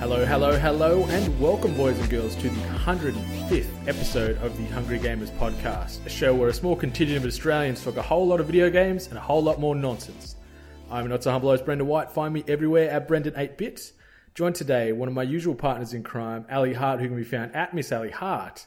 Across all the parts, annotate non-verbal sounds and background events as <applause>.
Hello, hello, hello, and welcome, boys and girls, to the 105th episode of the Hungry Gamers podcast, a show where a small contingent of Australians talk a whole lot of video games and a whole lot more nonsense. I'm not so humble host Brendan White. Find me everywhere at Brendan8bit. Joined today, one of my usual partners in crime, Ally Hart, who can be found at Miss Ali Hart.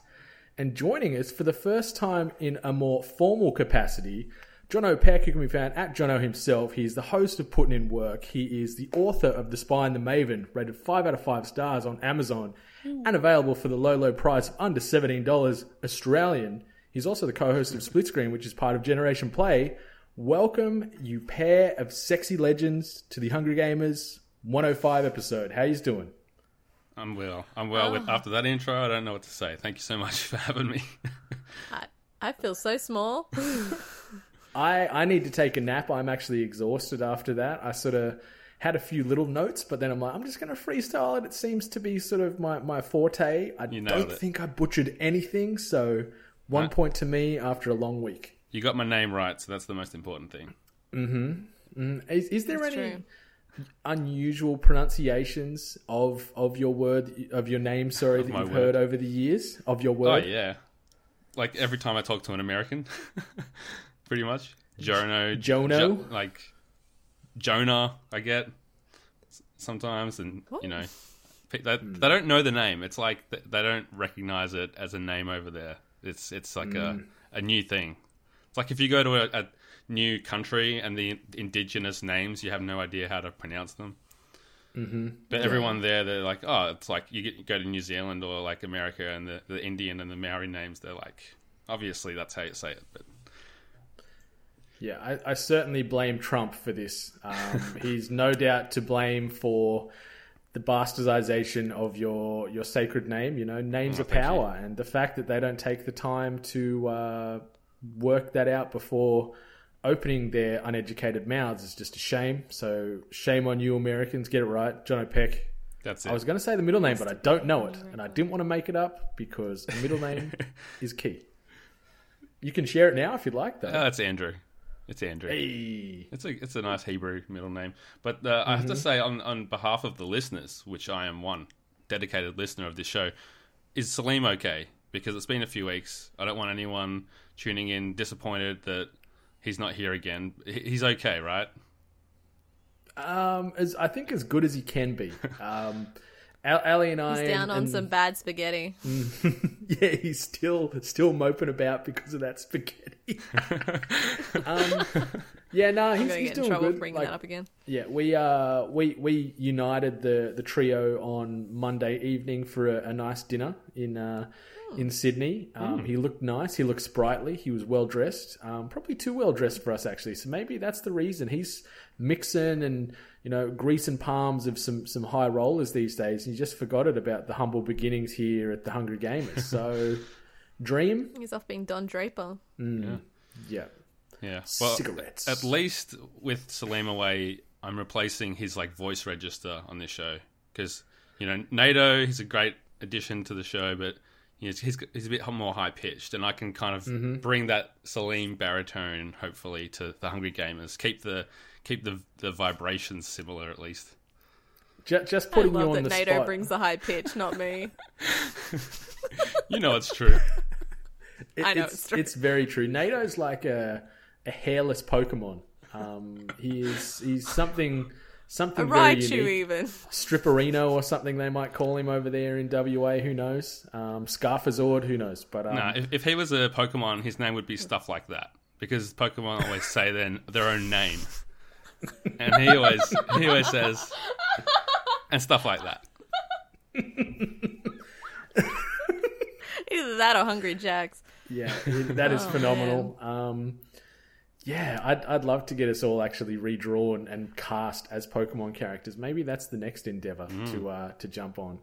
And joining us for the first time in a more formal capacity, Jono Pech, who can be found at Jono himself. He's the host of Putting in Work. He is the author of The Spy and the Maven, rated 5 out of 5 stars on Amazon hmm. and available for the low, low price of under $17 Australian. He's also the co-host of Split Screen, which is part of Generation Play. Welcome, you pair of sexy legends, to the Hungry Gamers 105 episode. How you doing? I'm well. I'm well. With oh. after that intro, I don't know what to say. Thank you so much <laughs> for having me. I, I feel so small. <laughs> I, I need to take a nap. I'm actually exhausted after that. I sort of had a few little notes, but then I'm like, I'm just going to freestyle it. It seems to be sort of my, my forte. I You don't it. think I butchered anything, so one Right. point to me after a long week. you got my name right, so that's the most important thing. Hmm. Is, is there That's any true. unusual pronunciations of of your word of your name? Sorry, Of that my you've word. heard over the years of your word. Oh yeah, like every time I talk to an American, <laughs> pretty much Jono, Jono? Jo- like Jonah. I get sometimes, and you know, they, they don't know the name. It's like they don't recognize it as a name over there. It's it's like a a new thing. It's like if you go to a, a new country and the indigenous names, you have no idea how to pronounce them. Mm-hmm. But everyone there, they're like, oh, it's like you, get, you go to New Zealand or like America, and the, the Indian and the Maori names, they're like, obviously that's how you say it. But Yeah, I, I certainly blame Trump for this. Um, <laughs> he's no doubt to blame for the bastardization of your your sacred name. You know, names Oh, are thank you. power, and the fact that they don't take the time to uh, work that out before opening their uneducated mouths is just a shame. So shame on you, Americans. Get it right, Jono Pech. that's it. I was going to say the middle name, but I don't know it, and I didn't want to make it up because a middle <laughs> name is key. You can share it now if you'd like, though. Uh, it's Andrew. It's Andrew. Hey. It's a it's a nice Hebrew middle name. But uh, I have to say, on on behalf of the listeners, which I am one dedicated listener of this show, is Salim okay? Because it's been a few weeks. I don't want anyone tuning in disappointed that he's not here again. He's okay, right? Um, as I think as good as he can be. <laughs> Um, Ally and I He's down and- on and- some bad spaghetti. <laughs> Yeah, he's still still moping about because of that spaghetti. <laughs> um, yeah, no, I'm he's, gonna he's get in doing trouble good. bringing Like, that up again. Yeah, we uh we we united the the trio on Monday evening for a, a nice dinner in uh in Sydney. Um, He looked nice. He looked sprightly. He was well dressed. Um, probably too well dressed for us actually. So maybe that's the reason he's mixing and you know grease and palms of some some high rollers these days. And you just forgot it about the humble beginnings here at the Hungry Gamers. So <laughs> dream, He's off being Don Draper. Mm. yeah. Yeah. Well, Cigarettes. At least with Salim away, I'm replacing his like voice register on this show because you know NATO. He's a great addition to the show, but you know, he's he's a bit more high pitched, and I can kind of mm-hmm. bring that Salim baritone hopefully to the Hungry Gamers. Keep the keep the the vibrations similar at least. Just, just I putting you love on that the NATO spot. brings the high pitch, not me. <laughs> You know it's true. It- I know it's, it's true. it's very true. NATO's like a a hairless Pokemon. Um, he is he's something something A very Raichu, unique. even. Stripperino or something they might call him over there in WA. Who knows? Um, Scarfazord. Who knows? But um, No, if, if he was a Pokemon, his name would be stuff like that because Pokemon always say then their own name, and he always he always says and stuff like that. <laughs> Either that or Hungry Jacks. yeah, that is Oh, phenomenal. Um, Yeah, I'd, I'd love to get us all actually redrawn and cast as Pokemon characters. Maybe that's the next endeavor to uh, to jump on.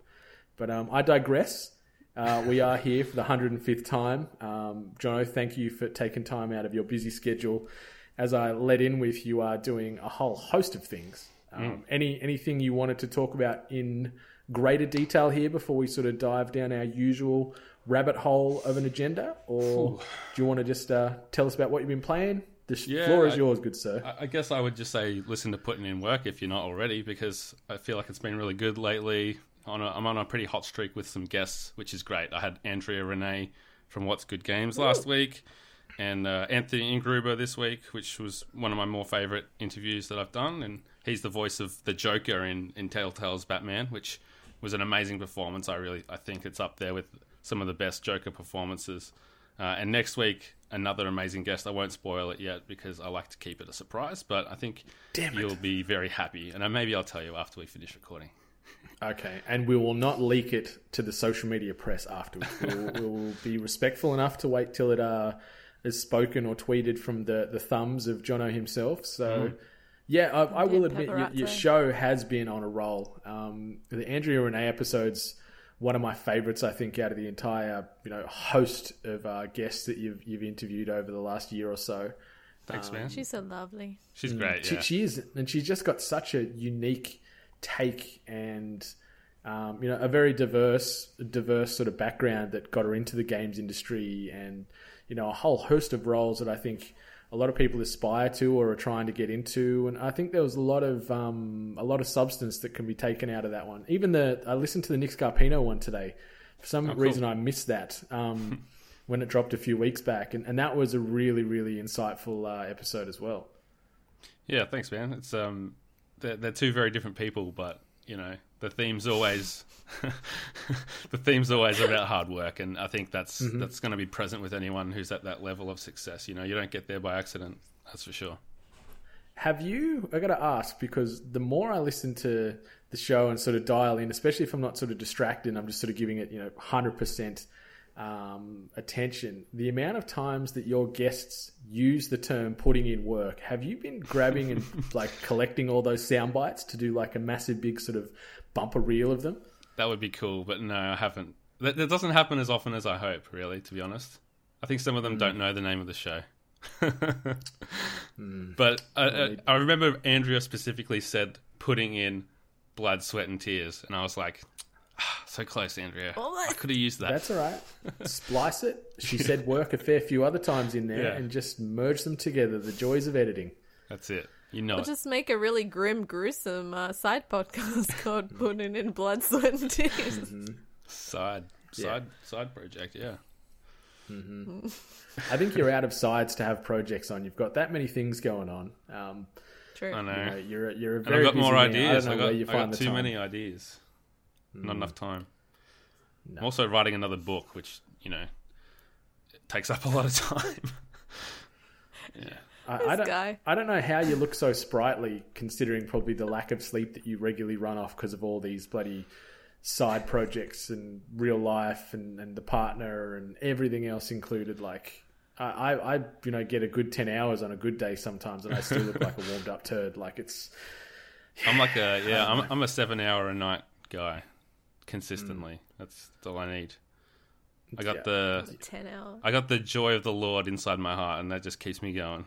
But um, I digress. Uh, we are here for the 105th time. Um, Jono, thank you for taking time out of your busy schedule. As I led in with, you are doing a whole host of things. Um, Any anything you wanted to talk about in greater detail here before we sort of dive down our usual rabbit hole of an agenda, or do you want to just uh, tell us about what you've been playing? The Yeah, floor is yours, good sir. I- I guess I would just say listen to putting in work if you're not already, because I feel like it's been really good lately. On a, I'm on a pretty hot streak with some guests, which is great. I had Andrea Rene from What's Good Games last week, and uh, Anthony Ingruber this week, which was one of my more favorite interviews that I've done. And he's the voice of the Joker in, in Telltale's Batman, which was an amazing performance. I really, I think it's up there with some of the best Joker performances. Uh, and next week, another amazing guest. I won't spoil it yet because I like to keep it a surprise, but I think you'll be very happy. And uh, maybe I'll tell you after we finish recording. Okay, and we will not leak it to the social media press afterwards. We'll, we'll be respectful enough to wait till it uh, is spoken or tweeted from the, the thumbs of Jono himself. So, yeah, I, I will admit your, your show has been on a roll. Um, the Andrea Rene episode's one of my favorites, I think, out of the entire you know host of uh, guests that you've you've interviewed over the last year or so. Thanks, man. She's so lovely. She's great. She, Yeah. she is, and she's just got such a unique take and um, you know a very diverse, diverse sort of background that got her into the games industry, and you know a whole host of roles that I think a lot of people aspire to or are trying to get into. And I think there was a lot of um, a lot of substance that can be taken out of that one. Even the I listened to the Nick Scarpino one today. For some cool. reason, I missed that. Um, <laughs> When it dropped a few weeks back, and, and that was a really, really insightful uh, episode as well. Yeah, thanks, man. It's um, they're, they're two very different people, but you know, the theme's always <laughs> the theme's always about hard work, and I think that's that's going to be present with anyone who's at that level of success. You know, you don't get there by accident. That's for sure. Have you? I got to ask because the more I listen to the show and sort of dial in, especially if I'm not sort of distracted, and I'm just sort of giving it, you know, hundred percent um, attention. The amount of times that your guests use the term "putting in work," have you been grabbing and <laughs> like collecting all those sound bites to do like a massive, big sort of bumper reel of them? That would be cool, but no, I haven't. That, that doesn't happen as often as I hope. Really, to be honest, I think some of them don't know the name of the show. <laughs> But I, I, I remember Andrea specifically said putting in blood, sweat, and tears, and I was like, ah, so close, Andrea. I could have used that. That's all right. <laughs> Splice it. She said work a fair few other times in there Yeah. and just merge them together. The joys of editing. That's it. You know Or it. just make a really grim, gruesome uh, side podcast <laughs> called Putting in Blood, Sweat, and Tears. <laughs> Side, side, side project. Yeah. I think you're out of sides to have projects on. You've got that many things going on. Um, True. I know. you know, you're you're a and very I've got busy more man. ideas. I I got, where you I got too time. many ideas. Not enough time. No. I'm also writing another book, which you know takes up a lot of <laughs> time. I, I don't. guy. I don't know how you look so sprightly, considering probably the lack of sleep that you regularly run off because of all these bloody side projects and real life and, and the partner and everything else included. Like I, I, I, you know, get a good ten hours on a good day sometimes, and I still look like a warmed up turd. Like it's I'm like a <sighs> yeah. I'm, I'm a seven hour a night guy, consistently. Mm. That's, that's all I need. I got Yeah. the Ten hours. I got the joy of the Lord inside my heart, and that just keeps me going.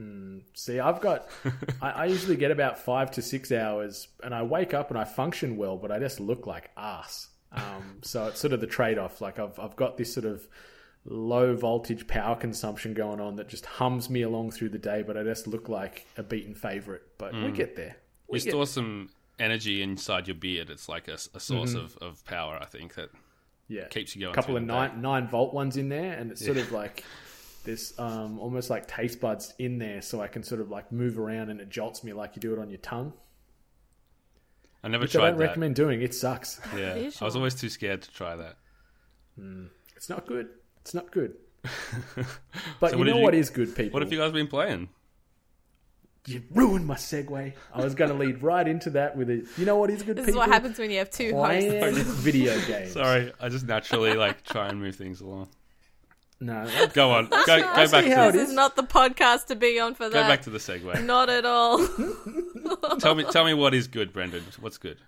Mm, see, I've got, <laughs> I, I usually get about five to six hours, and I wake up and I function well, but I just look like ass. Um, <laughs> so it's sort of the trade off. Like I've I've got this sort of low voltage power consumption going on that just hums me along through the day, but I just look like a beaten favorite. But we mm. get there. We You get, store some energy inside your beard. It's like a, a source mm-hmm. of, of power. I think that yeah, keeps you going A couple of nine day. nine volt ones in there, and it's sort of like this um, almost like taste buds in there, so I can sort of like move around and it jolts me like you do it on your tongue. I never tried that. Which I don't that. recommend doing. It sucks. Yeah, I was always too scared to try that. It's not good. It's not good. <laughs> But So you what know you- what is good, people? What have you guys been playing? You ruined my segue. I was going to lead right into that with it. You know what is good, This people? is what happens when you have two Playing hosts. video <laughs> games. Sorry, I just naturally like try and move things along. No, <laughs> Go on, go, go I see back how to it This is not the podcast to be on for that. go back to the segue. <laughs> Not at all. <laughs> tell me, tell me what is good, Brendan. What's good?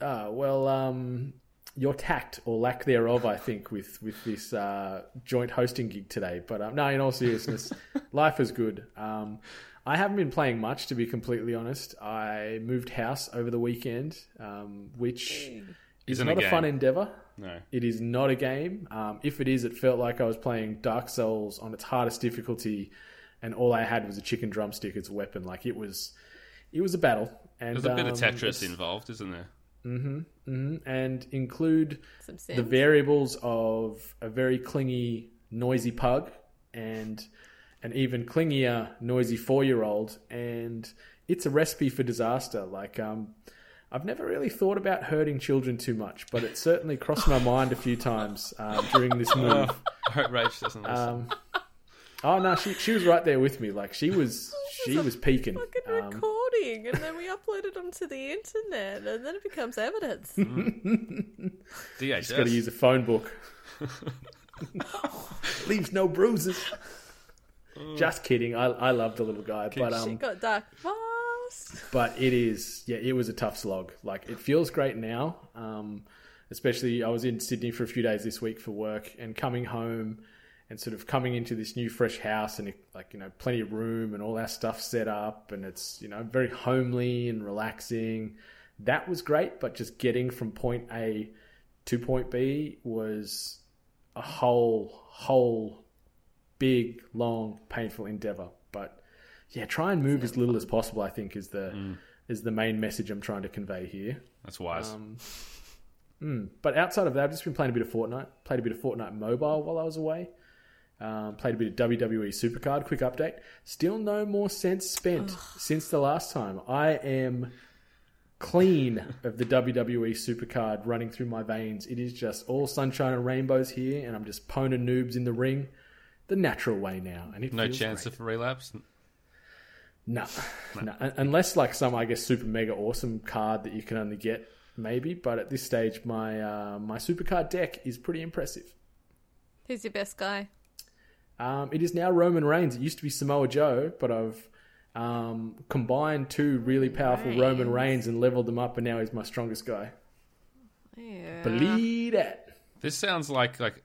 Uh, well, um, your tact or lack thereof, I think, with with this uh, joint hosting gig today. But um, no, in all seriousness, life is good. Um, I haven't been playing much, to be completely honest. I moved house over the weekend, um, which is Isn't a a, fun endeavor. No, It is not a game. Um, if it is, it felt like I was playing Dark Souls on its hardest difficulty, and all I had was a chicken drumstick as a weapon. Like it was, it was a battle. And there's a bit of um, Tetris involved, isn't there? Mm-hmm, mm-hmm. and include Some the variables of a very clingy, noisy pug and an even clingier, noisy four-year-old, and it's a recipe for disaster. Like, um, I've never really thought about hurting children too much, but it certainly crossed my mind a few times uh, during this move. I hope Rach doesn't listen. Um, oh no, she she was right there with me. Like she was <laughs> she was peeking. Fucking Um, recording, and then we upload it onto the internet, and then it becomes evidence. DHS. Got to use a phone book. <laughs> Leaves no bruises. Just kidding. I I love the little guy, but She um, got dark fast. <laughs> but it is yeah, it was a tough slog. Like it feels great now. Um, especially I was in Sydney for a few days this week for work, and coming home and sort of coming into this new fresh house and like you know plenty of room and all that stuff set up, and it's you know very homely and relaxing. That was great, but just getting from point A to point B was a whole whole big long painful endeavor. But yeah, try and move as little as possible. I think is the is the main message I'm trying to convey here. That's wise. Um, mm, but outside of that, I've just been playing a bit of Fortnite. Played a bit of Fortnite Mobile while I was away. Um, played a bit of WWE Supercard. Quick update. Still no more cents spent since the last time. I am clean of the WWE Supercard running through my veins. It is just all sunshine and rainbows here, and I'm just poning noobs in the ring the natural way now. And it no chance great. of relapse. No, no, Un- unless like some I guess super mega awesome card that you can only get maybe. But at this stage, my uh, my super card deck is pretty impressive. Who's your best guy? Um, it is now Roman Reigns. It used to be Samoa Joe, but I've um, combined two really powerful Roman Reigns and leveled them up, and now he's my strongest guy. Yeah. Believe that. This sounds like like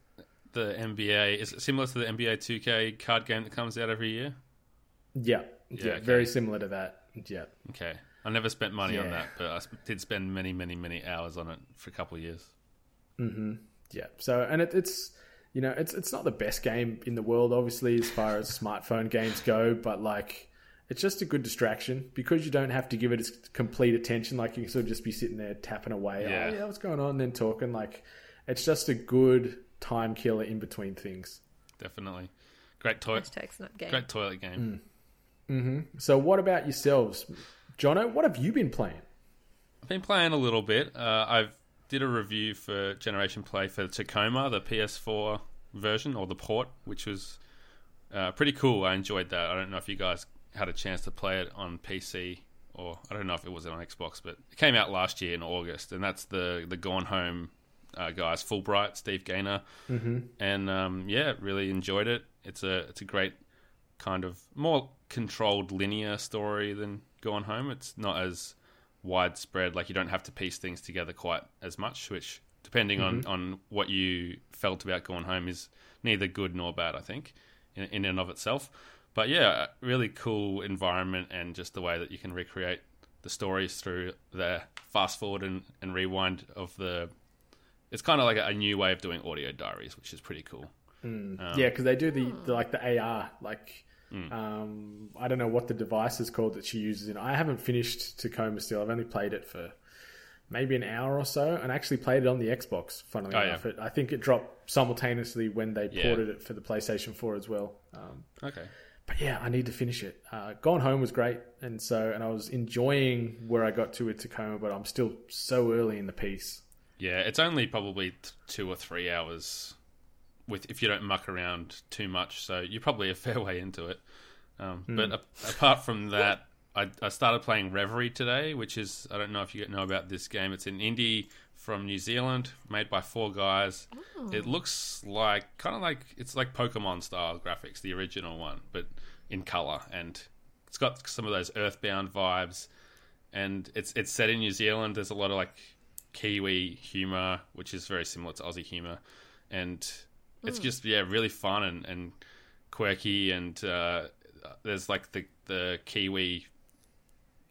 the NBA. Is it similar to the NBA 2K card game that comes out every year? Yeah, yeah, okay. very similar to that. Yeah, Okay, I never spent money on that, but I did spend many, many, many hours on it for a couple of years. Mm-hmm. yeah. So, and it, it's you know, it's it's not the best game in the world, obviously, as far as <laughs> smartphone games go, but like. It's just a good distraction because you don't have to give it its complete attention. Like you can sort of just be sitting there tapping away. Yeah. Oh, yeah, what's going on? And then talking. Like it's just a good time killer in between things. Definitely, great toilet, Great toilet game. great game. So, what about yourselves, Jono? What have you been playing? I've been playing a little bit. Uh, I've did a review for Generation Play for Tacoma, the PS4 version or the port, which was uh, pretty cool. I enjoyed that. I don't know if you guys had a chance to play it on PC or I don't know if it was on Xbox, but it came out last year in August, and that's the the Gone Home uh, guys, Fullbright, Steve Gaynor, mm-hmm. and um, yeah, really enjoyed it. It's a it's a great kind of more controlled linear story than Gone Home. It's not as widespread. Like you don't have to piece things together quite as much, which depending on, mm-hmm. on what you felt about Gone Home is neither good nor bad. I think in, in and of itself. But yeah, really cool environment and just the way that you can recreate the stories through the fast forward and, and rewind of the. It's kind of like a, a new way of doing audio diaries, which is pretty cool. Mm. Um, yeah, because they do the, the like the AR. Like, um, I don't know what the device is called that she uses. In I haven't finished Tacoma still. I've only played it for maybe an hour or so, and actually played it on the Xbox. Funnily Oh, enough, yeah. it, I think it dropped simultaneously when they Yeah. ported it for the PlayStation 4 as well. Um, Okay. but yeah, I need to finish it. Uh, Gone Home was great, and so and I was enjoying where I got to with Tacoma, but I'm still so early in the piece. Yeah, it's only probably t- two or three hours with if you don't muck around too much. So you're probably a <laughs> fair way into it. Um, But a- apart from that, I, I started playing Reverie today, which is I don't know if you know about this game. It's an indie from New Zealand, made by four guys. It looks like kind of like it's like Pokemon style graphics, the original one, but in color, and it's got some of those Earthbound vibes. And it's it's set in New Zealand. There's a lot of like Kiwi humor, which is very similar to Aussie humor, and it's just yeah, really fun and, and quirky. And uh, there's like the the Kiwi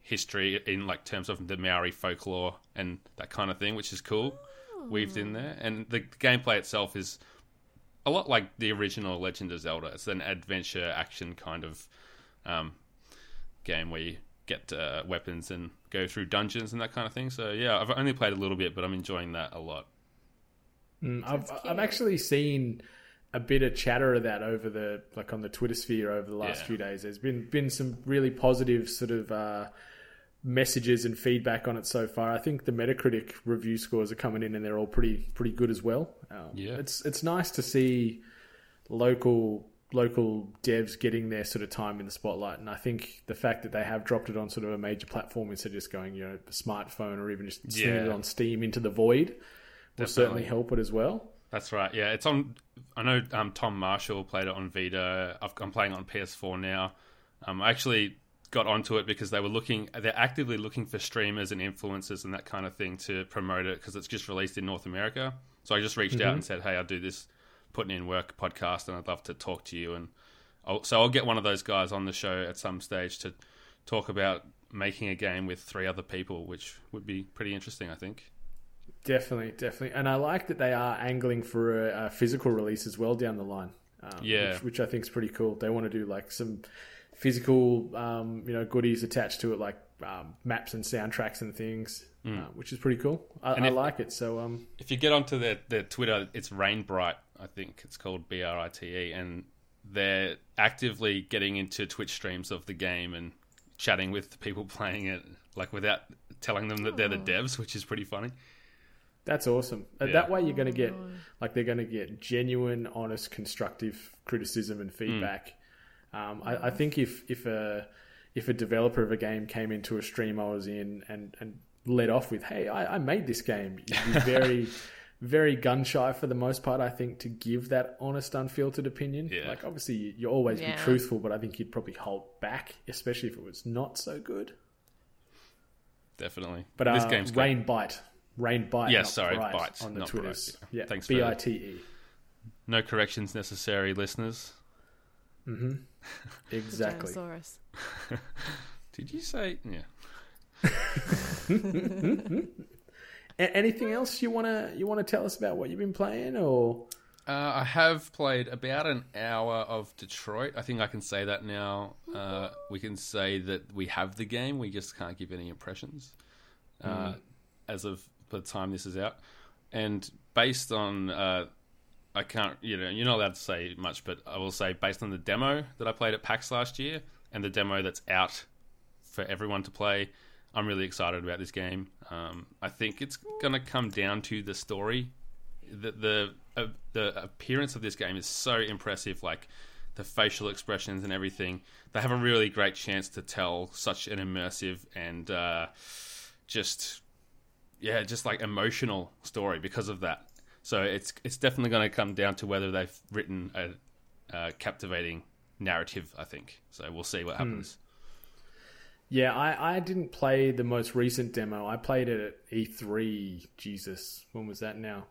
history in like terms of the Maori folklore and that kind of thing, which is cool, weaved in there. And the gameplay itself is a lot like the original Legend of Zelda. It's an adventure action kind of um, game where you get uh, weapons and go through dungeons and that kind of thing. So yeah, I've only played a little bit, but I'm enjoying that a lot. Mm, I've I've actually seen a bit of chatter of that over the like on the Twitter sphere over the last Yeah. few days. There's been been some really positive sort of uh, messages and feedback on it so far. I think the Metacritic review scores are coming in and they're all pretty pretty good as well. Um, Yeah. it's it's nice to see local local devs getting their sort of time in the spotlight and I think the fact that they have dropped it on sort of a major platform instead of just going you know a smartphone or even just slinging it on Steam into the void will certainly help it as well. That's right. Yeah, it's on. I know um, Tom Marshall played it on Vita. I've, I'm playing it on PS4 now. Um, I actually got onto it because they were looking. They're actively looking for streamers and influencers and that kind of thing to promote it because it's just released in North America. So I just reached out and said, "Hey, I do this putting in work podcast, and I'd love to talk to you." And I'll, so I'll get one of those guys on the show at some stage to talk about making a game with three other people, which would be pretty interesting. I think. Definitely, definitely, and I like that they are angling for a, a physical release as well down the line. Um, Yeah. which, which I think is pretty cool. They want to do like some physical, um, you know, goodies attached to it, like um, maps and soundtracks and things, uh, which is pretty cool. I, I if- like it. So, um, if you get onto their, their Twitter, it's Rainbright, I think it's called B R I T E, and they're actively getting into Twitch streams of the game and chatting with the people <laughs> playing it, like without telling them that they're the devs, which is pretty funny. That's awesome. Uh, Yeah. That way, you're going to get like they're going to get genuine, honest, constructive criticism and feedback. Um, I, I think if if a if a developer of a game came into a stream I was in and and led off with, "Hey, I, I made this game," you'd be <laughs> very very gun shy for the most part. I think to give that honest, unfiltered opinion. Yeah. Like obviously, you, you always Yeah. be truthful, but I think you'd probably hold back, especially if it was not so good. Definitely. But uh, this game's great. rain bite. Rain bite. Yeah, not sorry, Bright Bite, on the not Twitters. Bright, Yeah, yeah. Thanks for B that. I T E. No corrections necessary, listeners. Mm-hmm. <laughs> Exactly. Dinosaurus. <laughs> Did you say? Yeah. A- anything else you wanna you wanna tell us about what you've been playing, or Uh, I have played about an hour of Detroit. I think I can say that now. Uh, we can say that we have the game. We just can't give any impressions uh, as of the time this is out. And based on, uh, I can't, you know, you're not allowed to say much, but I will say based on the demo that I played at PAX last year and the demo that's out for everyone to play, I'm really excited about this game. Um, I think it's going to come down to the story the the uh, the appearance of this game is so impressive. Like the facial expressions and everything, they have a really great chance to tell such an immersive and uh, just yeah, just like emotional story because of that. So it's it's definitely going to come down to whether they've written a, a captivating narrative. I think so. We'll see what happens. yeah, I, I didn't play the most recent demo. I played it at E3. Jesus, when was that now?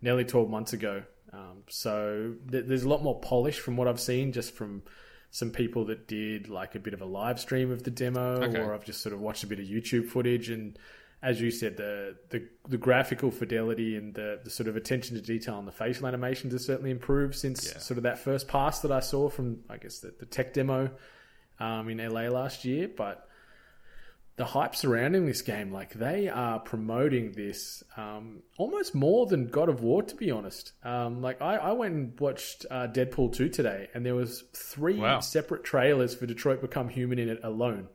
Nearly twelve months ago. Um, so th- there's a lot more polish from what I've seen, just from some people that did like a bit of a live stream of the demo, Okay. or I've just sort of watched a bit of YouTube footage and. As you said, the, the the graphical fidelity and the, the sort of attention to detail on the facial animations has certainly improved since Yeah. sort of that first pass that I saw from, I guess, the, the tech demo um, in LA last year. But the hype surrounding this game, like they are promoting this um, almost more than God of War, to be honest. Um, like I, I went and watched uh, Deadpool two today, and there was three Wow. separate trailers for Detroit Become Human in it alone.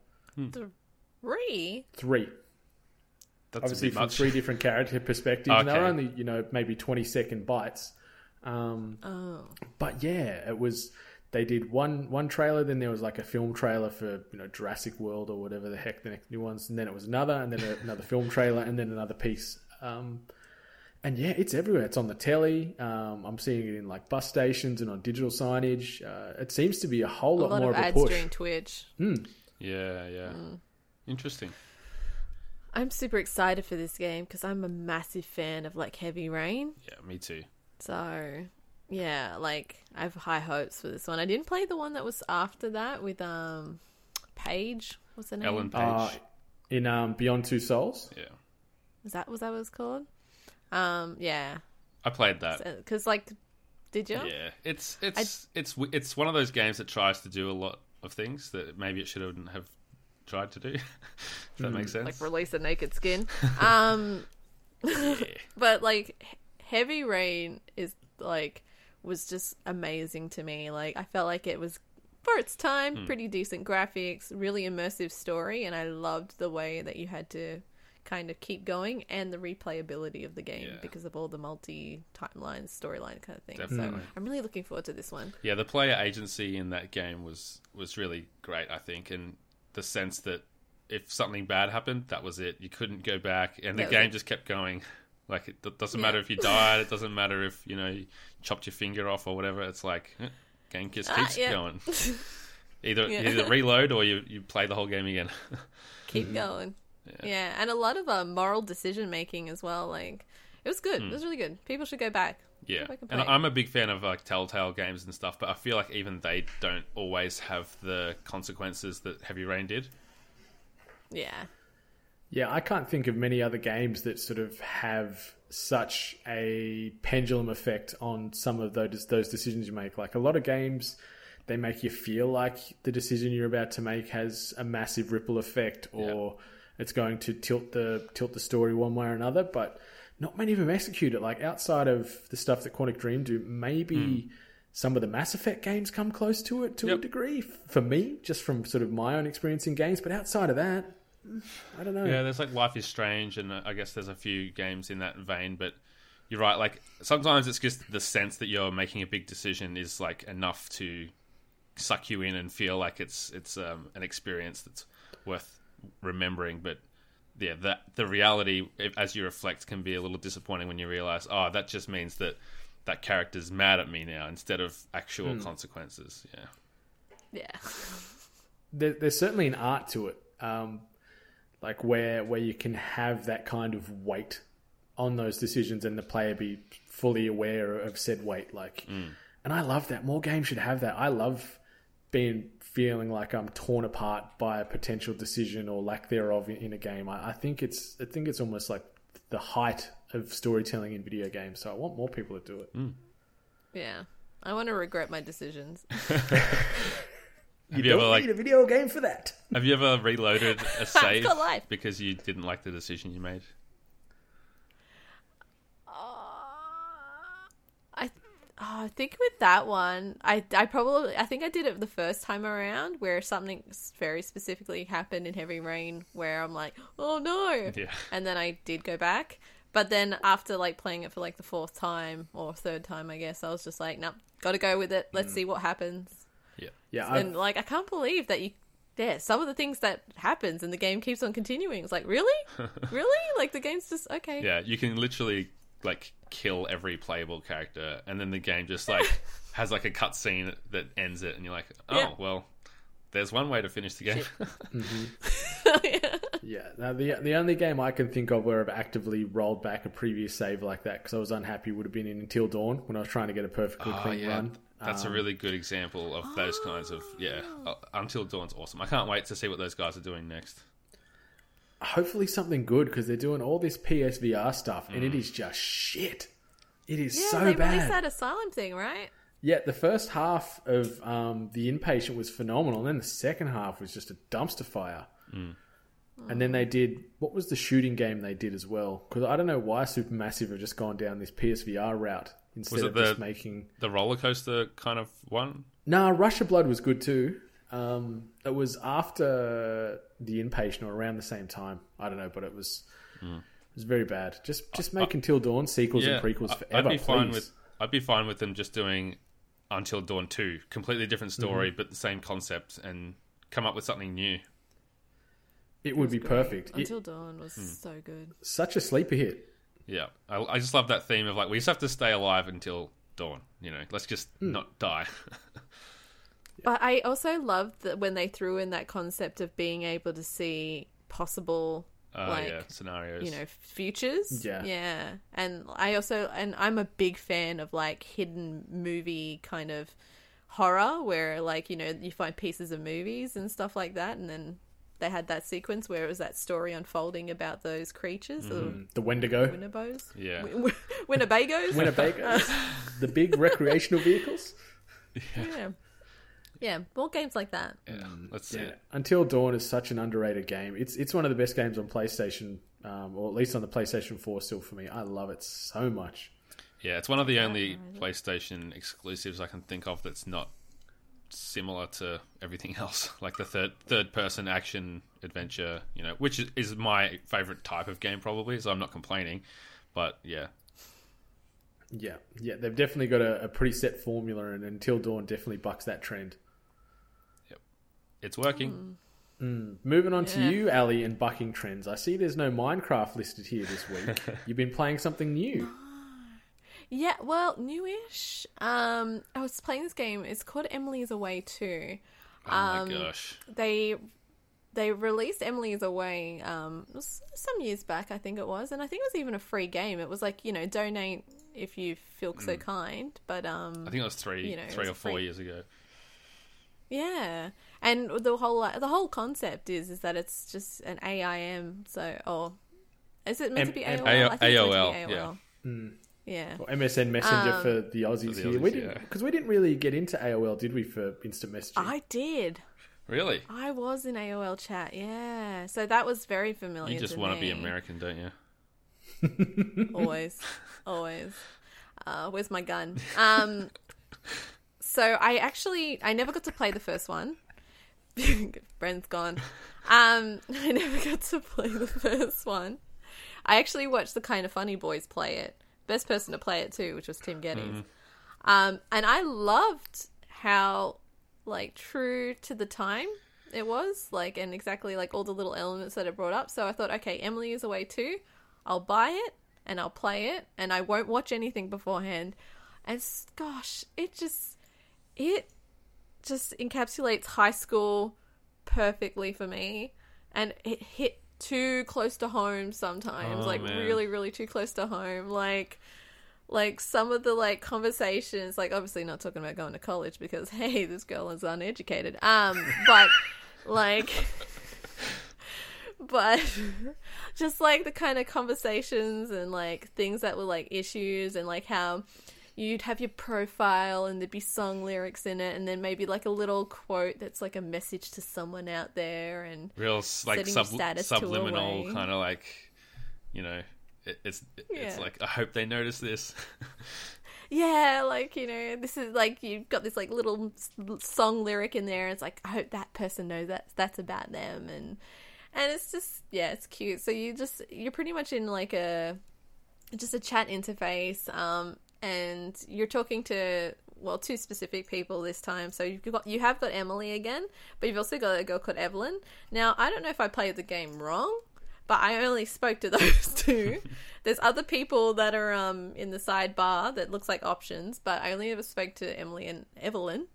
Three? Three, That's obviously from much. three different character perspectives. And they're only you know maybe twenty second bites. Um, Oh. but yeah, it was. They did one one trailer, then there was like a film trailer for you know Jurassic World or whatever the heck the next new ones, and then it was another, and then a, <laughs> another film trailer, and then another piece. Um, and yeah, it's everywhere. It's on the telly. Um, I'm seeing it in like bus stations and on digital signage. Uh, it seems to be a whole A lot, lot more of of a ads push. during Twitch. Yeah, yeah. Interesting. I'm super excited for this game because I'm a massive fan of like Heavy Rain. Yeah, me too. So yeah, like I have high hopes for this one. I didn't play the one that was after that with um Paige. What's her name? Ellen Page. Uh, in um, Beyond Two Souls. yeah. Was that was that what it's called? Um, yeah, I played that. because like, did you? Yeah, it's it's it's it's one of those games that tries to do a lot of things that maybe it shouldn't have tried to do. <laughs> if that makes sense. Like release a naked skin. <laughs> um, <laughs> but like Heavy Rain is like was just amazing to me. Like I felt like it was for its time pretty decent graphics, really immersive story, and I loved the way that you had to kind of keep going and the replayability of the game Yeah. because of all the multi timeline storyline kind of thing. Definitely. So I'm really looking forward to this one. yeah, the player agency in that game was was really great. I think, and the sense that if something bad happened, that was it. You couldn't go back, and the That game just kept going. Like it doesn't Yeah. matter if you died. It doesn't matter if you know you chopped your finger off or whatever. It's like eh, game just Ah, keeps yeah. going. <laughs> Either Yeah. either reload or you you play the whole game again. keep <laughs> going. Yeah. and a lot of uh, moral decision making as well. Like it was good. It was really good. People should go back. Yeah, and and. I'm a big fan of like Telltale games and stuff, but I feel like even they don't always have the consequences that Heavy Rain did. Yeah. Yeah, I can't think of many other games that sort of have such a pendulum effect on some of those those decisions you make. Like a lot of games, they make you feel like the decision you're about to make has a massive ripple effect, or it's going to tilt the tilt the story one way or another. But not many of them execute it. Like outside of the stuff that Quantic Dream do, maybe. Some of the Mass Effect games come close to it to a degree for me, just from sort of my own experience in games. But outside of that, I don't know. Yeah, there's like Life is Strange, and uh, I guess there's a few games in that vein. But you're right. Like sometimes it's just the sense that you're making a big decision is like enough to suck you in and feel like it's it's um, an experience that's worth remembering. But yeah, that the reality as you reflect can be a little disappointing when you realize, oh, that just means that that character's mad at me now instead of actual consequences. Yeah. Yeah. there, there's certainly an art to it, um, like where where you can have that kind of weight on those decisions, and the player be fully aware of said weight. Like, and I love that. More games should have that. I love being feeling like I'm torn apart by a potential decision or lack thereof in, in a game. I, I think it's I think it's almost like the height of storytelling in video games. So I want more people to do it. Mm. Yeah. I want to regret my decisions. <laughs> <laughs> Have you ever Don't like need a video game for that. have you ever reloaded a <laughs> save life. because you didn't like the decision you made? I oh, I think with that one, I I probably I think I did it the first time around where something very specifically happened in Heavy Rain where I'm like, oh no, Yeah. and then I did go back. But then after like playing it for like the fourth time or third time, I guess I was just like, nope, got to go with it. Let's mm. see what happens. Yeah. Yeah, I've, and like I can't believe that you. Yeah, some of the things that happens and the game keeps on continuing. It's like, really, <laughs> really, like the game's just okay. Yeah, you can literally like kill every playable character, and then the game just like <laughs> has like a cutscene that ends it, and you're like, oh Yeah. well, there's one way to finish the game. <laughs> Mm-hmm. <laughs> Yeah, now the the only game I can think of where I've actively rolled back a previous save like that because I was unhappy would have been in Until Dawn when I was trying to get a perfectly oh ah, clean yeah, run. that's a um, really good example of those kinds of yeah. Oh. Uh, Until Dawn's awesome. I can't wait to see what those guys are doing next. Hopefully something good because they're doing all this PSVR stuff and it Mm. is just shit. It is Yeah, so they bad. released that Asylum thing, right? Yeah, the first half of um, the inpatient was phenomenal, and then the second half was just a dumpster fire. And then they did what was the shooting game they did as well? Because I don't know why Supermassive have just gone down this PSVR route instead Was it of the- just making. The roller coaster kind of one. Nah, Rush of Blood was good too. Um, it was after the inpatient or around the same time. I don't know, but it was it was very bad. Just just make Until Dawn sequels Yeah, and prequels I- forever. I'd be fine please. with I'd be fine with them just doing Until Dawn two, completely different story, Mm-hmm. but the same concept, and come up with something new. It would be perfect. It- Until Dawn was so good. such a sleeper hit. Yeah, I, I just love that theme of like we just have to stay alive until dawn. You know, let's just Hmm. not die. <laughs> But I also loved that when they threw in that concept of being able to see possible, Uh, like, yeah, scenarios. you know, futures. Yeah. Yeah. And I also, and I'm a big fan of like hidden movie kind of horror where like, you know, you find pieces of movies and stuff like that. And then they had that sequence where it was that story unfolding about those creatures, The Wendigo, the Winnebos. Yeah. Win- <laughs> Winnebagos. Winnebagos, <laughs> the big recreational vehicles. <laughs> yeah. Yeah. Yeah, more games like that. yeah, let's see. Yeah. Until Dawn is such an underrated game. It's it's one of the best games on PlayStation, um, or at least on the PlayStation Four. Still for me, I love it so much. Yeah, it's one of the only PlayStation exclusives I can think of that's not similar to everything <laughs> else, like the third third person action adventure. You know, which is, is my favorite type of game, probably. So I'm not complaining, but yeah, Yeah, yeah, they've definitely got a, a pretty set formula, and Until Dawn definitely bucks that trend. It's working. Moving on to you, Ally, and bucking trends. I see there's no Minecraft listed here this week. <laughs> You've been playing something new. Yeah, well, newish. Um, I was playing this game. It's called Emily's is Away too. Oh Um, my gosh, They they released Emily's Away um some years back, I think it was, and I think it was even a free game. It was like you know donate if you feel so kind, but um I think it was three you know, three was or four free. years ago. Yeah, and the whole the whole concept is is that it's just an AIM. So, or is it meant to be AOL? M- I think it's meant to be AOL, AOL. Yeah. Or MSN Messenger Um, for the Aussies the here. we didn't yeah. because we didn't really get into AOL, did we? For instant messaging. I did. Really, I was in AOL chat. Yeah, so that was very familiar. you just to want to be. American, don't you? <laughs> always, always. Uh, where's my gun? Um, <laughs> so I actually I never got to play the first one. <laughs> Bren's gone. Um, <laughs> I never got to play the first one. I actually watched the Kind of Funny Boys play it. Best person to play it too, which was Tim Gettys. Um, and I loved how like true to the time it was, like, and exactly like all the little elements that it brought up. So I thought, okay, Emily is away too. I'll buy it and I'll play it, and I won't watch anything beforehand. And gosh, it just it just encapsulates high school perfectly for me, and it hit too close to home sometimes, Oh, like man. really, really too close to home, like like some of the like conversations like obviously not talking about going to college because <laughs> hey this girl is uneducated. Um but like but <laughs> just like the kind of conversations and like things that were like issues and like how you'd have your profile and there'd be song lyrics in it and then maybe like a little quote that's like a message to someone out there and Real like sub- subliminal kind of like, you know, it, it's it's Yeah. like I hope they notice this. <laughs> yeah like you know this is like you've got this like little song lyric in there it's like i hope that person knows that that's about them and and it's just yeah it's cute so you just you're pretty much in like a just a chat interface um and you're talking to well two specific people this time so you've got you have got emily again but you've also got a girl called evelyn now i don't know if i played the game wrong but I only spoke to <laughs> those two. <laughs> There's other people that are um in the sidebar that looks like options, but I only ever spoke to Emily and Evelyn.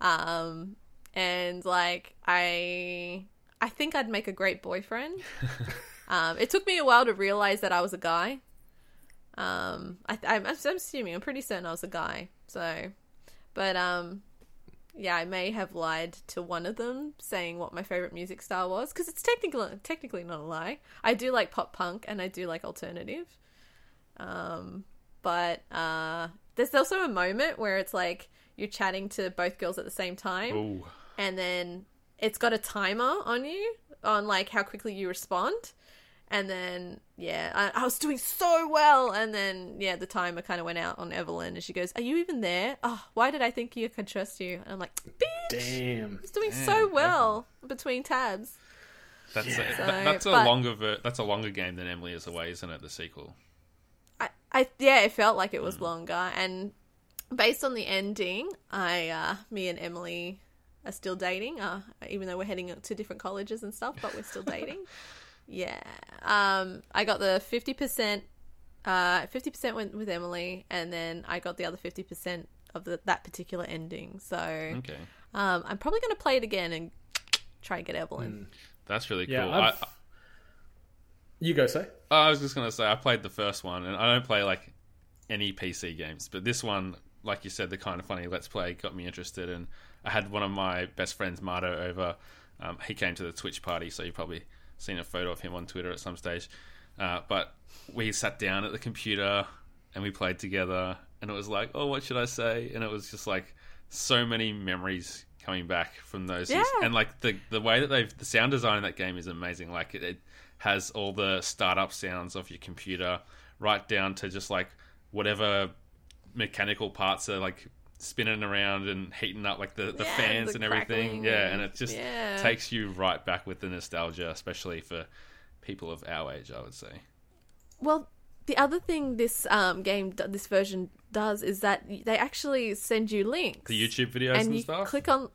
Um and like I I think I'd make a great boyfriend. <laughs> um it took me a while to realize that I was a guy. Um I I'm, I'm assuming I'm pretty certain I was a guy. So but um yeah, I may have lied to one of them saying what my favorite music style was because it's technically technically not a lie. I do like pop punk and I do like alternative. Um, but uh, there's also a moment where it's like you're chatting to both girls at the same time, Ooh, and then it's got a timer on you on like how quickly you respond. And then, yeah, I, I was doing so well. And then, yeah, the timer kind of went out on Evelyn, and she goes, "Are you even there? Oh, why did I think you could trust you?" And I'm like, "Bitch, Damn. I was doing so well between tabs." that's a, So, that- that's a but- longer ver- that's a longer game than Emily is Away, isn't it? The sequel. I, I, yeah, it felt like it was longer, and based on the ending, I, uh, me and Emily are still dating, uh, even though we're heading to different colleges and stuff, but we're still <laughs> dating. Yeah, um, I got the fifty percent Uh, fifty percent went with Emily, and then I got the other fifty percent of the, that particular ending. So Okay, um, I'm probably going to play it again and try and get Evelyn. that's really Yeah, cool. I've- I, You go, say. I was just gonna say I played the first one, and I don't play like any PC games, but this one, like you said, the kind of funny Let's Play got me interested, and I had one of my best friends, Marto, over. Um, he came to the Twitch party, so you've probably seen a photo of him on Twitter at some stage. Uh, but we sat down at the computer and we played together, and it was like, oh, what should I say? And it was just like so many memories coming back from those years. And like the the way that they've the sound design in that game is amazing. Like it, it has all the startup sounds of your computer, right down to just like whatever mechanical parts are like spinning around and heating up like the, the Yeah, fans the and everything. yeah and- it just yeah. takes you right back with the nostalgia especially for people of our age i would say. Well, the other thing this um, game, this version does is that they actually send you links. the youtube videos and, and you stuff? click on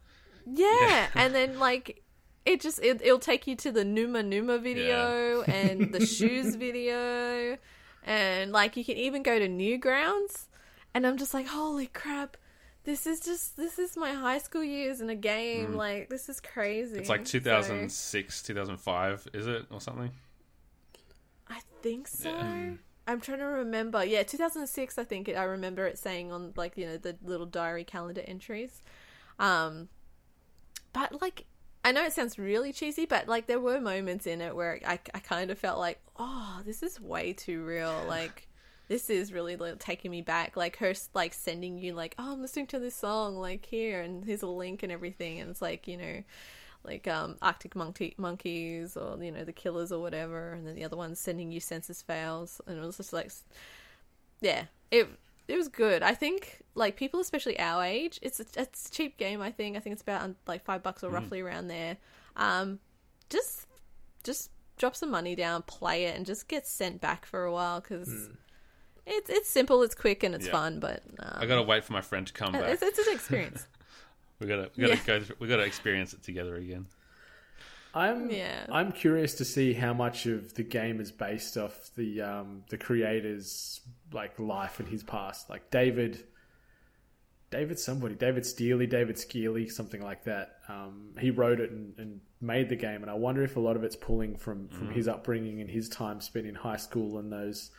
yeah, and then like it just it, it'll take you to the Numa Numa video and the shoes video and like you can even go to Newgrounds and I'm just like holy crap this is just this is my high school years in a game like this is crazy Mm. it's like So, 2006 2005 is it or something I think so Yeah. I'm trying to remember yeah 2006 I think it, I remember it saying on like you know the little diary calendar entries um but like I know it sounds really cheesy, but like there were moments in it where I, I kind of felt like, oh, this is way too real. Like this is really like, taking me back. Like her like sending you like, oh, I'm listening to this song like here, and here's a link and everything, and it's like you know, like um Arctic Monkey Monkeys or you know the Killers or whatever, and then the other one's sending you census fails, and it was just like, yeah, it it was good. I think like people, especially our age, it's a, it's a cheap game. I think I think it's about um, like five bucks or roughly around there. Um, just just drop some money down, play it, and just get sent back for a while because it's it's simple, it's quick, and it's Yeah. fun. But um, i gotta wait for my friend to come back it's, it's an experience. <laughs> <laughs> we gotta we gotta Yeah. go through, we gotta experience it together again I'm Yeah. I'm curious to see how much of the game is based off the um, the creator's like life and his past. Like David, David somebody, David Steely, David Skeely, something like that. Um, he wrote it and, and made the game, and I wonder if a lot of it's pulling from from his upbringing and his time spent in high school and those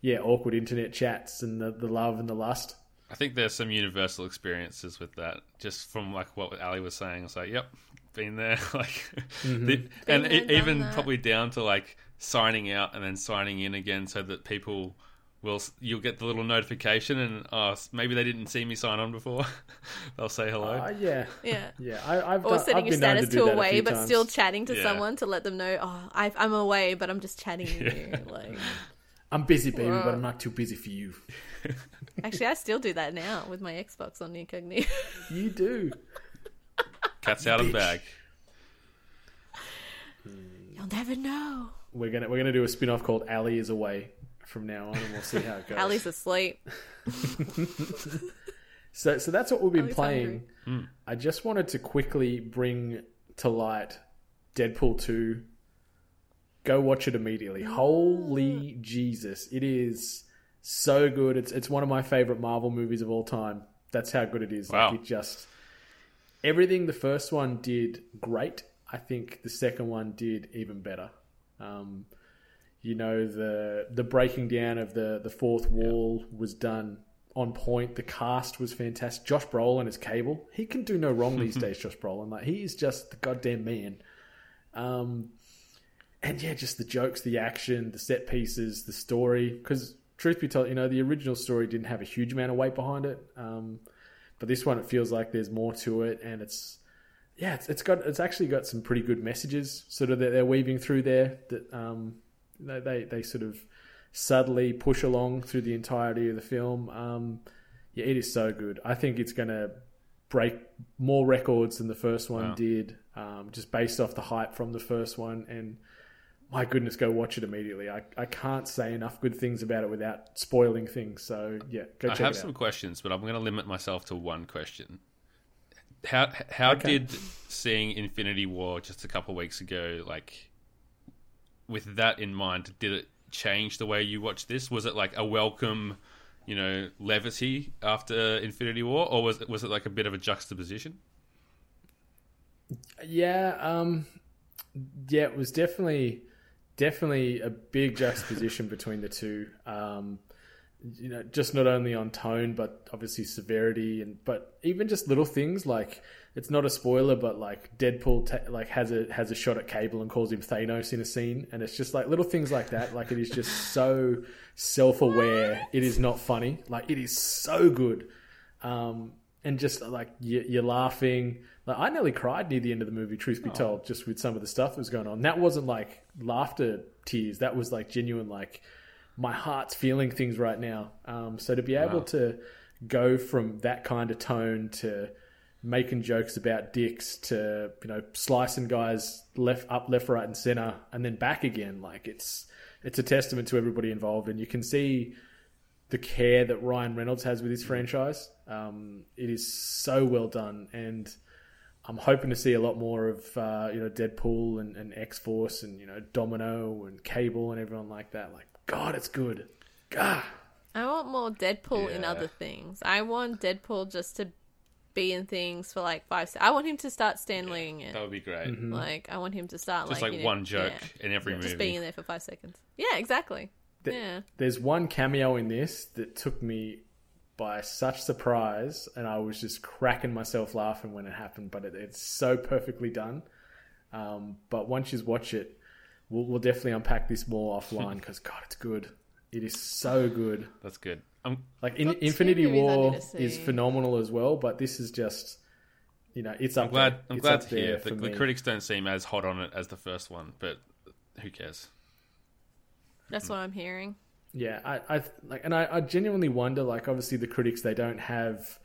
yeah awkward internet chats and the, the love and the lust. I think there's some universal experiences with that. Just from like what Ally was saying, it's like, yep, been there. <laughs> like, the- and there, e- even probably down to like signing out and then signing in again, so that people will you'll get the little notification and oh maybe they didn't see me sign on before. <laughs> They'll say hello. Uh, yeah, Yeah. yeah. I, I've Or done, setting I've your status to, to, a away, but times. still chatting to Yeah. someone to let them know, oh, i I'm away, but I'm just chatting with <laughs> you. Like, I'm busy, baby, Wow. but I'm not too busy for you. <laughs> actually, I still do that now with my Xbox on the incognito. <laughs> You do. Cat's out of the bag. Hmm. You'll never know. We're gonna we're gonna do a spin off called Ally is away from now on, and we'll see how it <laughs> goes. Ally's asleep. So so that's what we've been Ally's playing. Hmm. I just wanted to quickly bring to light Deadpool two. Go watch it immediately. Holy Jesus! It is so good. It's it's one of my favorite Marvel movies of all time. That's how good it is. Wow. Like it just everything the first one did great. I think the second one did even better. Um, you know the the breaking down of the the fourth wall was done on point. The cast was fantastic. Josh Brolin as Cable, he can do no wrong these <laughs> days. Josh Brolin, like he is just the goddamn man. Um, and yeah, just the jokes, the action, the set pieces, the story. Because truth be told, you know the original story didn't have a huge amount of weight behind it. Um, but this one, it feels like there's more to it, and it's yeah, it's, it's got it's actually got some pretty good messages sort of that they're weaving through there that um, they, they they sort of subtly push along through the entirety of the film. Um, yeah, it is so good. I think it's going to break more records than the first one Wow. did, um, just based off the hype from the first one. And my goodness, go watch it immediately. I, I can't say enough good things about it without spoiling things. So yeah, go I check have it some questions, but I'm going to limit myself to one question. How how Okay. did seeing Infinity War just a couple weeks ago, like with that in mind, did it change the way you watch this? Was it like a welcome, you know, levity after Infinity War, or was it was it like a bit of a juxtaposition? Yeah, um, yeah, it was definitely definitely a big juxtaposition between the two. Um, you know, just not only on tone, but obviously severity, and but even just little things like it's not a spoiler, but like Deadpool ta- like has a has a shot at Cable and calls him Thanos in a scene, and it's just like little things like that. Like it is just <laughs> so self aware. It is not funny. Like it is so good, um, and just like you, you're laughing. Like I nearly cried near the end of the movie. Truth be told, just with some of the stuff that was going on. That wasn't like laughter tears. That was like genuine like my heart's feeling things right now. Um, so to be able Wow. to go from that kind of tone to making jokes about dicks to you know slicing guys left up, left, right, and center, and then back again, like it's it's a testament to everybody involved, and you can see the care that Ryan Reynolds has with his franchise. Um, it is so well done, and I'm hoping to see a lot more of uh, you know Deadpool and, and X Force and you know Domino and Cable and everyone like that. Like God, it's good. God. I want more Deadpool in other things. I want Deadpool just to be in things for like five. Se- I want him to start Stan Leeing it. That would be great. Mm-hmm. Like I want him to start Just like, like you know, one joke yeah, in every just movie. Just being in there for five seconds. Yeah, exactly. Th- yeah. There's one cameo in this that took me by such surprise, and I was just cracking myself laughing when it happened. But it, it's so perfectly done. Um, but once you watch it, we'll, we'll definitely unpack this more offline <laughs> because God, it's good. It is so good. That's good. Um, Like in, Infinity War is phenomenal as well, but this is just, you know, it's up. I'm glad. there. I'm It's glad to hear. The, for the critics don't seem as hot on it as the first one, but who cares? That's what I'm hearing. Yeah, I, I like, and I, I genuinely wonder. Like, obviously, the critics they don't have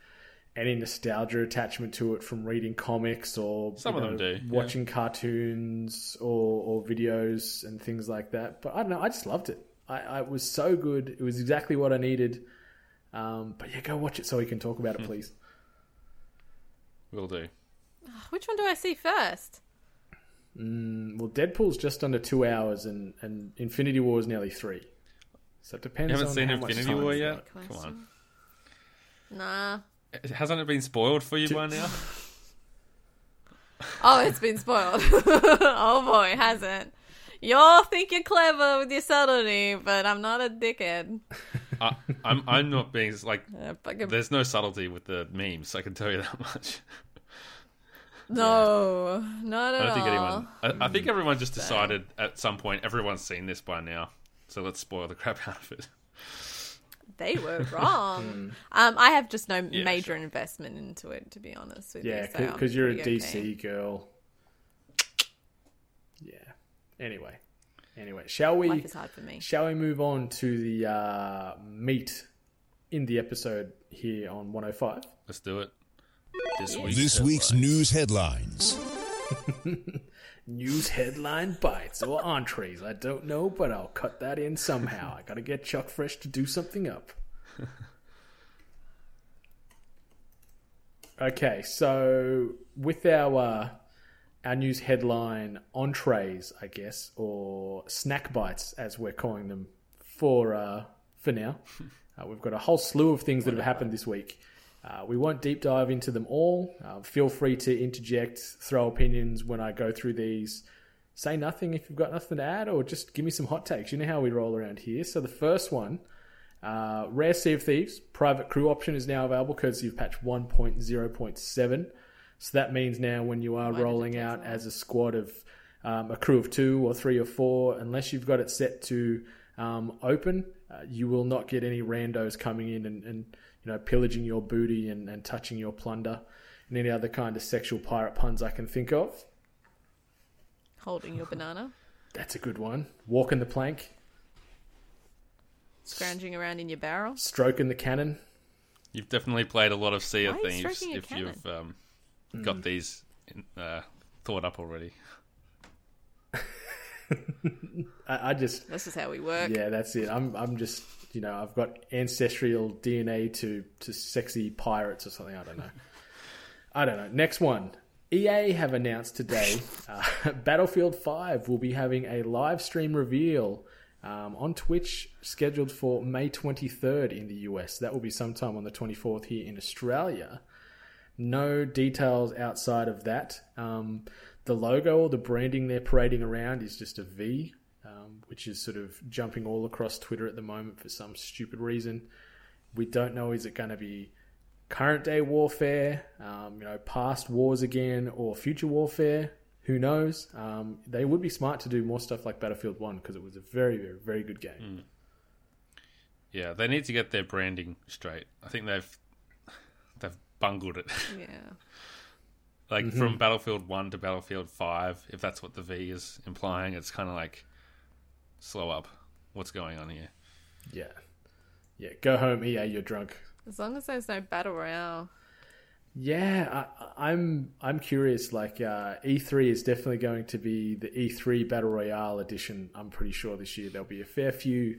any nostalgia attachment to it from reading comics or Some you of them know, do, yeah. watching cartoons or or videos and things like that. But I don't know. I just loved it. I, I it was so good. It was exactly what I needed. Um, but yeah, go watch it so we can talk about it, <laughs> please. Will do. Which one do I see first? Well, Deadpool's just under two hours, and and Infinity War is nearly three. So it depends. You haven't on seen how much Infinity time War yet? got. Come on. Nah. Hasn't it been spoiled for you by now? <laughs> Oh, it's been spoiled. <laughs> oh boy, hasn't. Y'all think you're clever with your subtlety, but I'm not a dickhead. I, I'm. I'm not being like. <laughs> Fucking- There's no subtlety with the memes. I can tell you that much. no, not at I don't think all. anyone. I, I think mm. everyone just decided at some point everyone's seen this by now, so let's spoil the <laughs> crap out of it. They were <laughs> wrong. um, I have just no Yeah, major sure. investment into it, to be honest with Yeah, you. so I'm because you're a DC okay. girl. Yeah. Anyway, anyway, shall we? Life is hard for me. Shall we move on to the uh, meat in the episode here on 105? Let's do it. This week's This week's news headlines. <laughs> News headline bites or entrees. I don't know, but I'll cut that in somehow. I gotta get Chuck Fresh to do something up. <laughs> okay, so with our uh, our news headline entrees, I guess, or snack bites as we're calling them for uh, for now, <laughs> uh, we've got a whole slew of things that have happened this week. Uh, we won't deep dive into them all. Uh, feel free to interject, throw opinions when I go through these. Say nothing if you've got nothing to add, or just give me some hot takes. You know how we roll around here. So the first one, uh, Rare Sea of Thieves private crew option is now available courtesy of patch 1.0.7. So that means now when you are Why rolling out as a squad of um, a crew of two or three or four, unless you've got it set to um, open, uh, you will not get any randos coming in and, and you know pillaging your booty and, and touching your plunder and any other kind of sexual pirate puns I can think of. Holding your banana, That's a good one. Walking the plank, scrounging around in your barrel. stroking the cannon. You've definitely played a lot of Sea of Why Thieves if cannon? you've um, got these in, uh, thought up already. <laughs> I, I just This is how we work. Yeah, that's it. I'm I'm just you know I've got ancestral DNA to to sexy pirates or something. I don't know. I don't know. Next one. EA have announced today <laughs> uh, <laughs> Battlefield 5 will be having a live stream reveal um, on Twitch, scheduled for May 23rd in the US. That will be sometime on the 24th here in Australia. No details outside of that. Um, the logo or the branding they're parading around is just a V, um, which is sort of jumping all across Twitter at the moment for some stupid reason. We don't know is it going to be current day warfare, um, you know, past wars again, or future warfare. Who knows? Um, they would be smart to do more stuff like Battlefield One because it was a very, very, very good game. Yeah, they need to get their branding straight. I think they've <laughs> they've bungled it. Yeah. Like from Battlefield One to Battlefield Five, if that's what the V is implying, it's kind of like slow up. What's going on here? Yeah, yeah. Go home, EA. You're drunk. As long as there's no battle royale. Yeah, I, I'm I'm curious. Like uh, E3 is definitely going to be the E3 Battle Royale edition. I'm pretty sure this year there'll be a fair few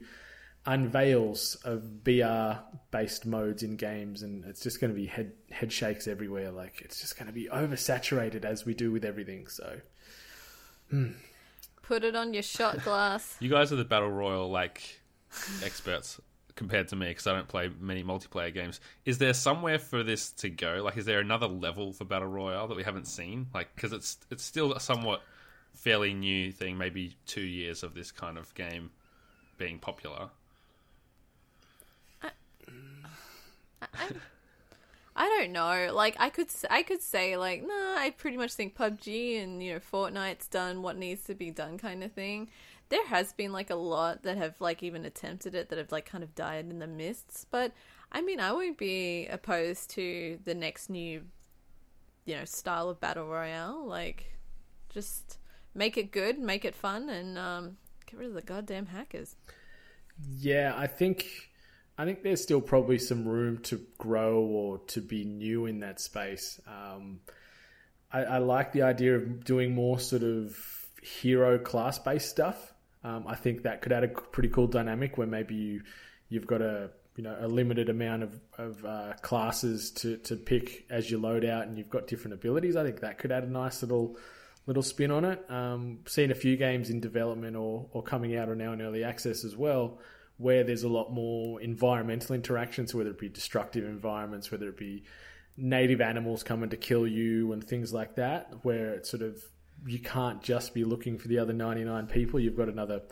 unveils of VR based modes in games, and it's just going to be head head shakes everywhere. Like it's just going to be oversaturated as we do with everything. So hmm. Put it on your shot <laughs> glass. You guys are the battle royal like experts compared to me because I don't play many multiplayer games. Is there somewhere for this to go? Like, is there another level for battle royale that we haven't seen? Like, because it's it's still a somewhat fairly new thing. Maybe two years of this kind of game being popular. I don't know. Like I could, I could say like, nah. I pretty much think PUBG and you know Fortnite's done what needs to be done, kind of thing. There has been like a lot that have like even attempted it that have like kind of died in the mists. But I mean, I won't be opposed to the next new, you know, style of battle royale. Like, just make it good, make it fun, and um, get rid of the goddamn hackers. yeah, I think I think there's still probably some room to grow or to be new in that space. Um, I, I like the idea of doing more sort of hero class based stuff. Um, I think that could add a pretty cool dynamic where maybe you you've got a you know a limited amount of, of uh, classes to, to pick as you load out, and you've got different abilities. I think that could add a nice little little spin on it. Um, seen a few games in development or or coming out or now in early access as well, where there's a lot more environmental interactions, whether it be destructive environments, whether it be native animals coming to kill you and things like that, where it's sort of you can't just be looking for the other 99 people. You've got another,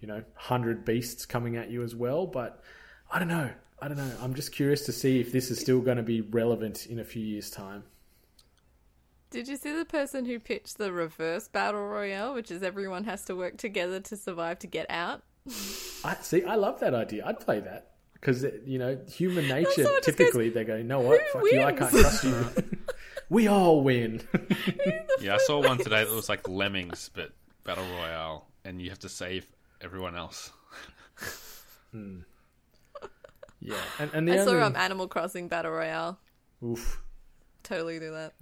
you know, 100 beasts coming at you as well. But I don't know. I don't know. I'm just curious to see if this is still going to be relevant in a few years' time. Did you see the person who pitched the reverse battle royale, which is everyone has to work together to survive to get out? I see. I love that idea. I'd play that because you know human nature. someone just Typically, they go, "You know what? "Who Fuck you. I can't trust you." <laughs> we all win. <laughs> Yeah, I saw one today that was like Lemmings, but battle royale, and you have to save everyone else. yeah, and, and the I only saw um, Animal Crossing battle royale. oof, Totally do that.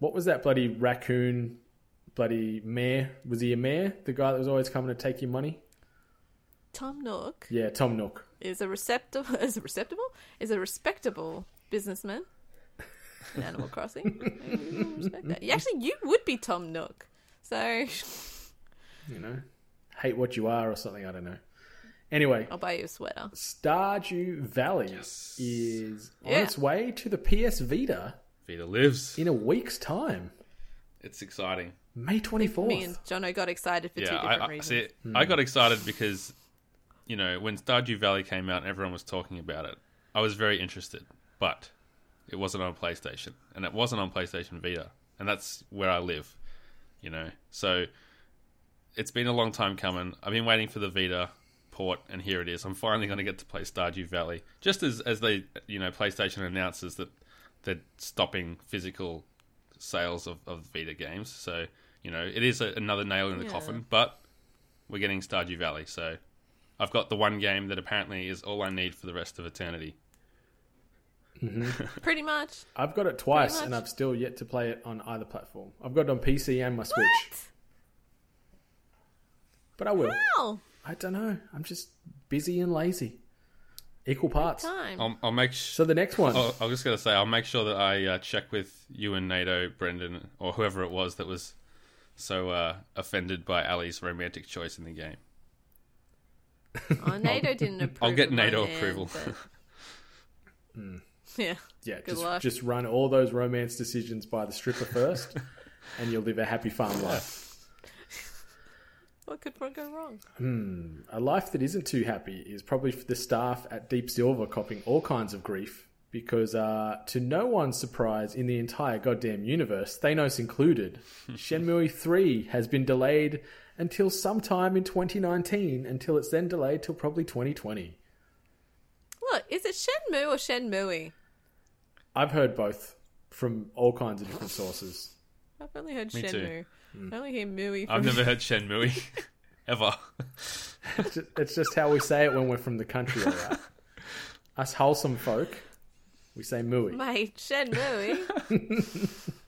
what was that bloody raccoon? Bloody mayor? Was he a mayor? The guy that was always coming to take your money? Tom Nook Yeah, Tom Nook. is a receptable <laughs> is a receptable is a respectable businessman in Animal Crossing. <laughs> Respect that. Actually, you would be Tom Nook. So You know, hate what you are or something. I don't know. Anyway, I'll buy you a sweater. Stardew Valley is on Yeah. its way to the PS Vita Vita lives. in a week's time, It's exciting. May twenty fourth. Me and Jono got excited for two different I, I reasons. see. I got excited because, you know, when Stardew Valley came out and everyone was talking about it, I was very interested. But it wasn't on PlayStation, and it wasn't on PlayStation Vita, and that's where I live. You know, so it's been a long time coming. I've been waiting for the Vita port, and here it is. I'm finally going to get to play Stardew Valley. Just as as they, you know, PlayStation announces that they're stopping physical sales of, of Vita games. So, you know, it is a, another nail in the Yeah. coffin, but we're getting Stardew Valley. So I've got the one game that apparently is all I need for the rest of eternity. <laughs> Pretty much. I've got it twice, and. I've still yet to play it on either platform. I've got it on PC and my Switch, What? but I will. Wow. I don't know. I'm just busy and lazy. Equal parts. Time. I'll, I'll make sh- So the next one. I'll, I was just going to say, I'll make sure that I uh, check with you and NATO, Brendan, or whoever it was that was so uh, offended by Ally's romantic choice in the game. Oh, <laughs> NATO didn't approve. I'll get NATO Ronan, approval. but- <laughs> Yeah. Yeah, Good just luck. just run all those romance decisions by the stripper first, <laughs> and you'll live a happy farm life. What could go wrong? Hmm. A life that isn't too happy is probably for the staff at Deep Silver copping all kinds of grief because, uh, to no one's surprise in the entire goddamn universe, Thanos included, <laughs> Shenmue 3 has been delayed until sometime in 2019, until it's then delayed till probably 2020. Look, is it Shenmue or Shenmue? I've heard both from all kinds of different sources. I've only heard Me too. Shenmue. I only hear Mui. From... I've never <laughs> heard Shenmue <laughs> ever. It's just, it's just how we say it when we're from the country, all right? Us wholesome folk, we say mooey. Mate, Shenmue. <laughs>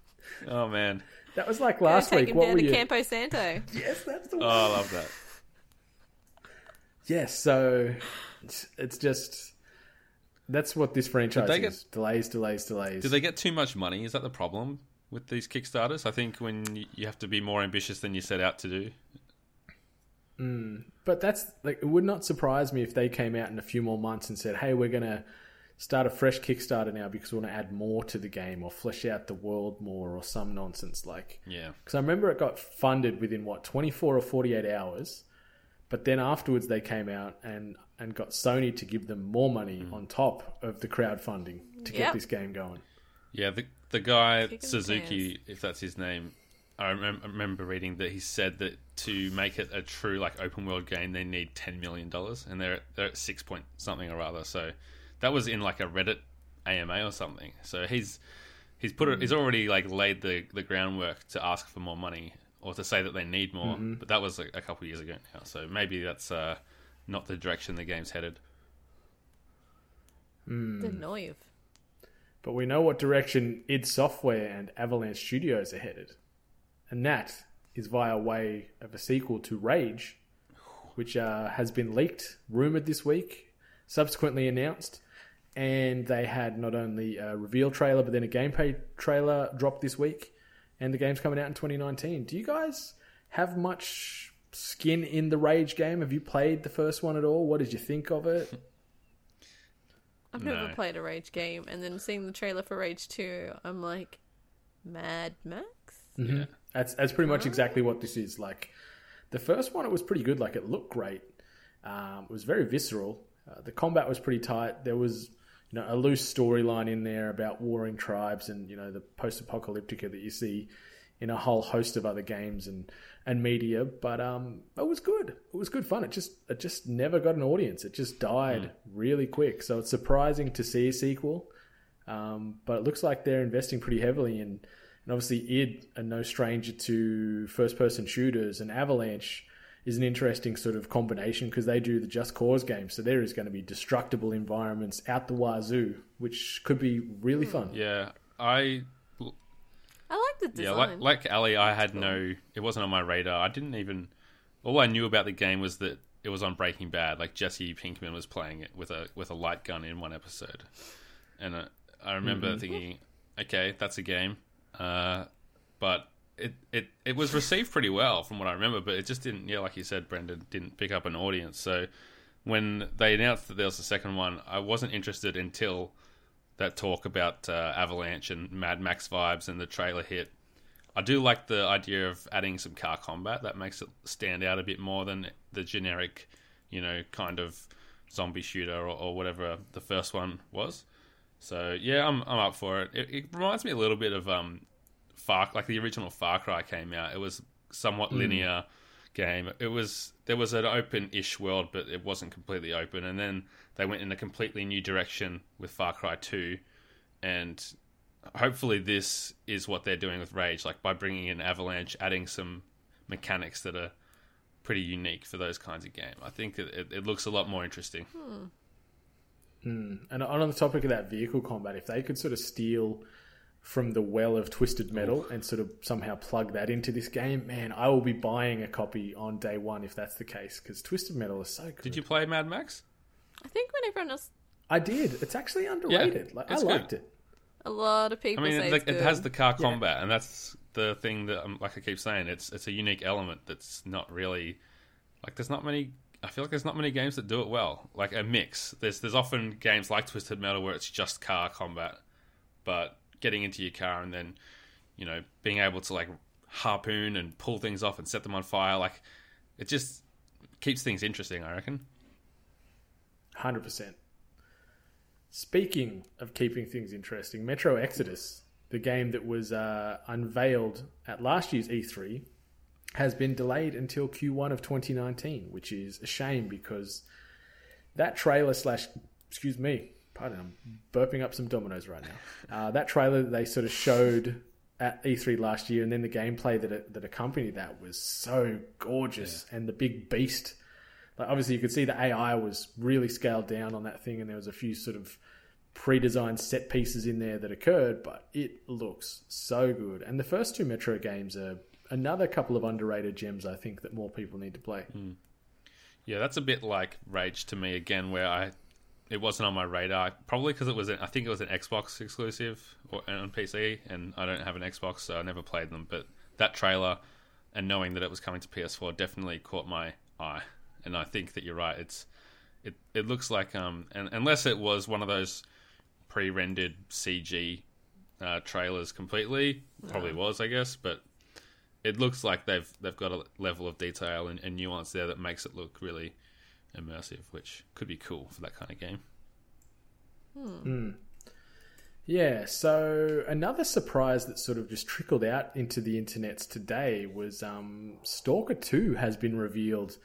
Oh man, That was like Go last take week. him What down were to you? Campo Santo. Yes, that's the oh, one. I love that. Yes, so it's, it's just that's what this franchise they get- is: delays, delays, delays. Do they get too much money? Is that the problem with these Kickstarters? I think when you have to be more ambitious than you set out to do. Hmm, but that's like it would not surprise me if they came out in a few more months and said, "Hey, we're gonna start a fresh Kickstarter now because we want to add more to the game or flesh out the world more or some nonsense like." Yeah. Because I remember it got funded within what twenty four or forty eight hours, but then afterwards they came out and and got Sony to give them more money mm. on top of the crowdfunding to get this game going. Yeah, the the guy Kick in the Suzuki, if that's his name, I remem- I remember reading that he said that to make it a true like open world game, they need ten million dollars, and they're they're at six point something or other. So that was in like a Reddit AMA or something. So he's he's put it, he's already like laid the the groundwork to ask for more money or to say that they need more. But that was a, a couple of years ago now, so maybe that's uh, not the direction the game's headed. The Noive. But we know what direction id Software and Avalanche Studios are headed. And that is via way of a sequel to Rage, which uh, has been leaked, rumored this week, subsequently announced. And they had not only a reveal trailer, but then a gameplay trailer dropped this week. And the game's coming out in 2019. Do you guys have much skin in the Rage game? Have you played the first one at all? What did you think of it? <laughs> I've never played a Rage game, and then seeing the trailer for Rage 2, I'm like, Mad Max? Mm-hmm. That's that's pretty much exactly what this is. Like the first one, it was pretty good. Like it looked great. Um, it was very visceral. Uh, the combat was pretty tight. There was you know a loose storyline in there about warring tribes and you know the post-apocalyptica that you see in a whole host of other games and and media. But um, it was good. It was good fun. It just it just never got an audience. It just died really quick. So it's surprising to see a sequel. Um, but it looks like they're investing pretty heavily in, and obviously id are no stranger to first-person shooters, and Avalanche is an interesting sort of combination because they do the Just Cause games, so there is going to be destructible environments out the wazoo, which could be really fun. Yeah, I I like the Yeah, design. like like Ally, I had no. It wasn't on my radar. I didn't even. All I knew about the game was that it was on Breaking Bad. Like Jesse Pinkman was playing it with a with a light gun in one episode, and uh, I remember thinking, okay, that's a game, uh, but it, it it was received pretty well from what I remember. But it just didn't. Yeah, like you said, Brendan didn't pick up an audience. So when they announced that there was a second one, I wasn't interested until that talk about uh, Avalanche and Mad Max vibes and the trailer hit. I do like the idea of adding some car combat. That makes it stand out a bit more than the generic, you know, kind of zombie shooter or, or whatever the first one was. So yeah, I'm I'm up for it. It, it reminds me a little bit of um, Far like the original Far Cry came out. It was somewhat mm. linear game. It was there was an open-ish world, but it wasn't completely open. And then they went in a completely new direction with Far Cry Two, and hopefully this is what they're doing with Rage, like by bringing in Avalanche, adding some mechanics that are pretty unique for those kinds of game. I think it, it, it looks a lot more interesting. Hmm. Hmm. And on the topic of that vehicle combat, if they could sort of steal from the well of Twisted Metal and sort of somehow plug that into this game, man, I will be buying a copy on day one if that's the case because Twisted Metal is so good. Did you play Mad Max? I think when everyone else, I did. It's actually underrated. like I it's good. liked it. a lot of people. I mean, say it, it's it good. has the car combat, and that's the thing that, um, like I keep saying, it's it's a unique element that's not really like there's not many I feel like there's not many games that do it well. Like a mix. There's there's often games like Twisted Metal where it's just car combat, but getting into your car and then, you know, being able to like harpoon and pull things off and set them on fire, like it just keeps things interesting. I reckon. Hundred percent. Speaking of keeping things interesting, Metro Exodus, the game that was uh, unveiled at last year's E3, has been delayed until Q1 of 2019, which is a shame because that trailer slash, excuse me, pardon, I'm burping up some dominoes right now. Uh, that trailer that they sort of showed at E3 last year, and then the gameplay that it, that accompanied that was so gorgeous, and the big beast. Like obviously, you could see the AI was really scaled down on that thing, and there was a few sort of pre-designed set pieces in there that occurred, but it looks so good. And the first two Metro games are another couple of underrated gems. I think that more people need to play. Yeah, that's a bit like Rage to me again, where I it wasn't on my radar. Probably because it was, an, I think it was an Xbox exclusive or, on PC, and I don't have an Xbox, so I never played them. But that trailer and knowing that it was coming to PS4 definitely caught my eye, and I think that you're right. It's it it looks like um, and unless it was one of those pre-rendered CG uh, trailers completely, probably was, I guess, but it looks like they've they've got a level of detail and, and nuance there that makes it look really immersive, which could be cool for that kind of game. Yeah, so another surprise that sort of just trickled out into the internets today was um, Stalker 2 has been revealed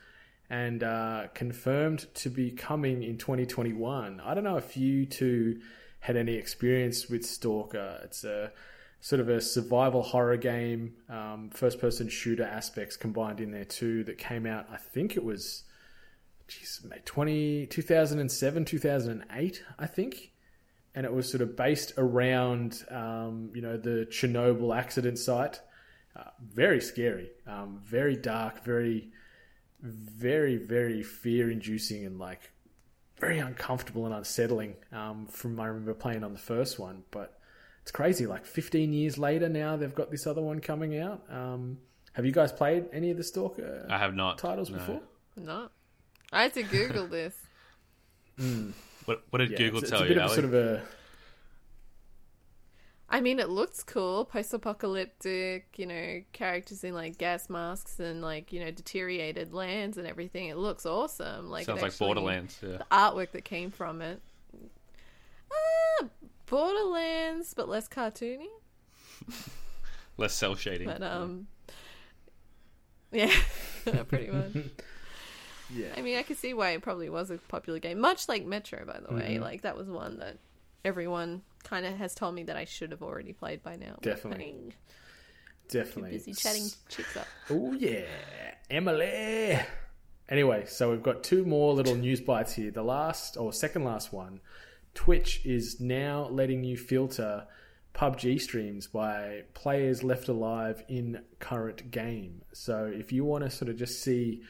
and uh, confirmed to be coming in 2021. I don't know if you two had any experience with Stalker. It's a sort of a survival horror game, um, first person shooter aspects combined in there too, that came out, I think it was, geez, mate, 20, 2007, 2008, I think and it was sort of based around um, you know the Chernobyl accident site. Uh, very scary, um, very dark, very, very, very fear-inducing, and like very uncomfortable and unsettling. Um, from I remember playing on the first one, but it's crazy. Like 15 years later, now they've got this other one coming out. Um, have you guys played any of the Stalker I have not titles no. before? No. I had to Google this. What what did Yeah, Google it's, tell it's a bit you? of a sort of a I mean, it looks cool, post-apocalyptic. You know, characters in like gas masks and like you know deteriorated lands and everything. It looks awesome. Like Sounds like actually- Borderlands. Yeah. The artwork that came from it. Ah, Borderlands, but less cartoony. <laughs> Less cell shading. But um, yeah, <laughs> pretty much. <laughs> yeah. I mean, I can see why it probably was a popular game. Much like Metro, by the way. Mm-hmm. Like that was one that everyone kind of has told me that I should have already played by now. Definitely. Definitely busy chatting chicks up. Oh yeah, Emily. Anyway, so we've got two more little news bites here. The last or second last one, Twitch is now letting you filter PUBG streams by players left alive in current game. So if you want to sort of just see